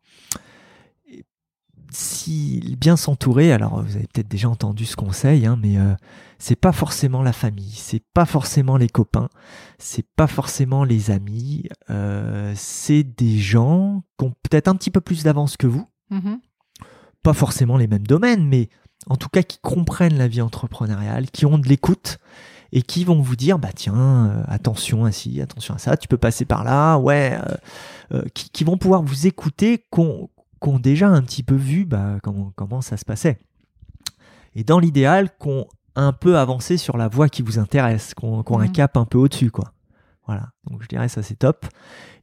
Si bien s'entourer, alors vous avez peut-être déjà entendu ce conseil, hein, mais euh, c'est pas forcément la famille, c'est pas forcément les copains, c'est pas forcément les amis, euh, c'est des gens qui ont peut-être un petit peu plus d'avance que vous, Mhm. pas forcément les mêmes domaines, mais en tout cas qui comprennent la vie entrepreneuriale, qui ont de l'écoute et qui vont vous dire bah tiens euh, attention à ci, attention à ça, tu peux passer par là, ouais, euh, euh, qui, qui vont pouvoir vous écouter, qu'on ont déjà un petit peu vu bah, comment, comment ça se passait. Et dans l'idéal, qu'on un peu avancé sur la voie qui vous intéresse, qu'on un Mhm. cap un peu au-dessus, quoi. Voilà. Donc je dirais ça c'est top.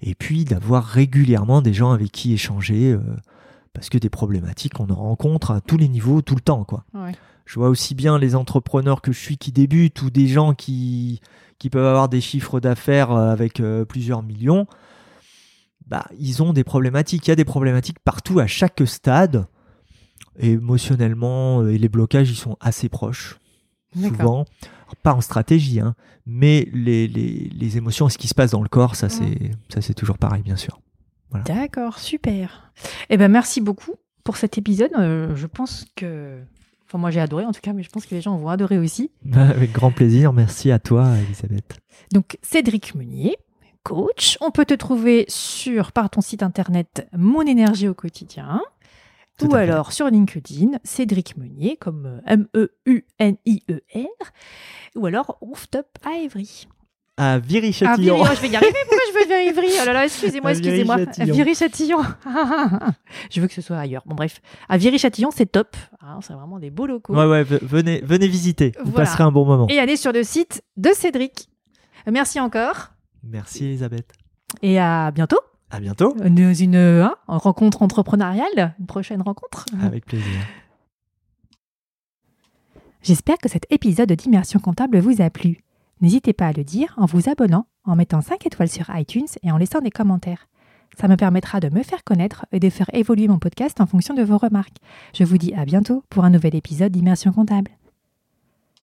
Et puis d'avoir régulièrement des gens avec qui échanger, euh, parce que des problématiques on en rencontre à tous les niveaux, tout le temps, quoi. Ouais. Je vois aussi bien les entrepreneurs que je suis qui débutent ou des gens qui, qui peuvent avoir des chiffres d'affaires euh, avec euh, plusieurs millions. Bah, ils ont des problématiques. Il y a des problématiques partout à chaque stade. Et émotionnellement, euh, et les blocages, ils sont assez proches. Souvent. pas en stratégie, hein, mais les, les, les, émotions, ce qui se passe dans le corps, ça, c'est, ça, c'est toujours pareil, bien sûr. D'accord, super. Eh ben, merci beaucoup pour cet épisode. je pense que Enfin, moi j'ai adoré en tout cas, mais je pense que les gens vont adorer aussi. *laughs* Avec grand plaisir. Merci à toi, Elisabeth. Donc, Cédric Meunier, coach. On peut te trouver sur, par ton site internet Mon énergie au quotidien. ou alors sur LinkedIn, Cédric Meunier, comme euh, M-E-U-N-I-E-R. Ou alors Rooftop à Évry à Viry-Châtillon. je vais y arriver. Pourquoi je veux vers Ivry Oh là là, excusez-moi, excusez-moi. Viry-Châtillon. *laughs* je veux que ce soit ailleurs. Bon, bref. À Viry-Châtillon, c'est top. Ah, c'est vraiment des beaux locaux. Ouais, ouais, venez, venez visiter. Vous passerez un bon moment. Et allez sur le site de Cédric. Merci encore. Merci, Elisabeth. Et à bientôt. À bientôt. Une, une hein, rencontre entrepreneuriale, une prochaine rencontre. Avec plaisir. J'espère que cet épisode d'immersion comptable vous a plu. N'hésitez pas à le dire en vous abonnant, en mettant 5 étoiles sur iTunes et en laissant des commentaires. Ça me permettra de me faire connaître et de faire évoluer mon podcast en fonction de vos remarques. Je vous dis à bientôt pour un nouvel épisode d'Immersion comptable.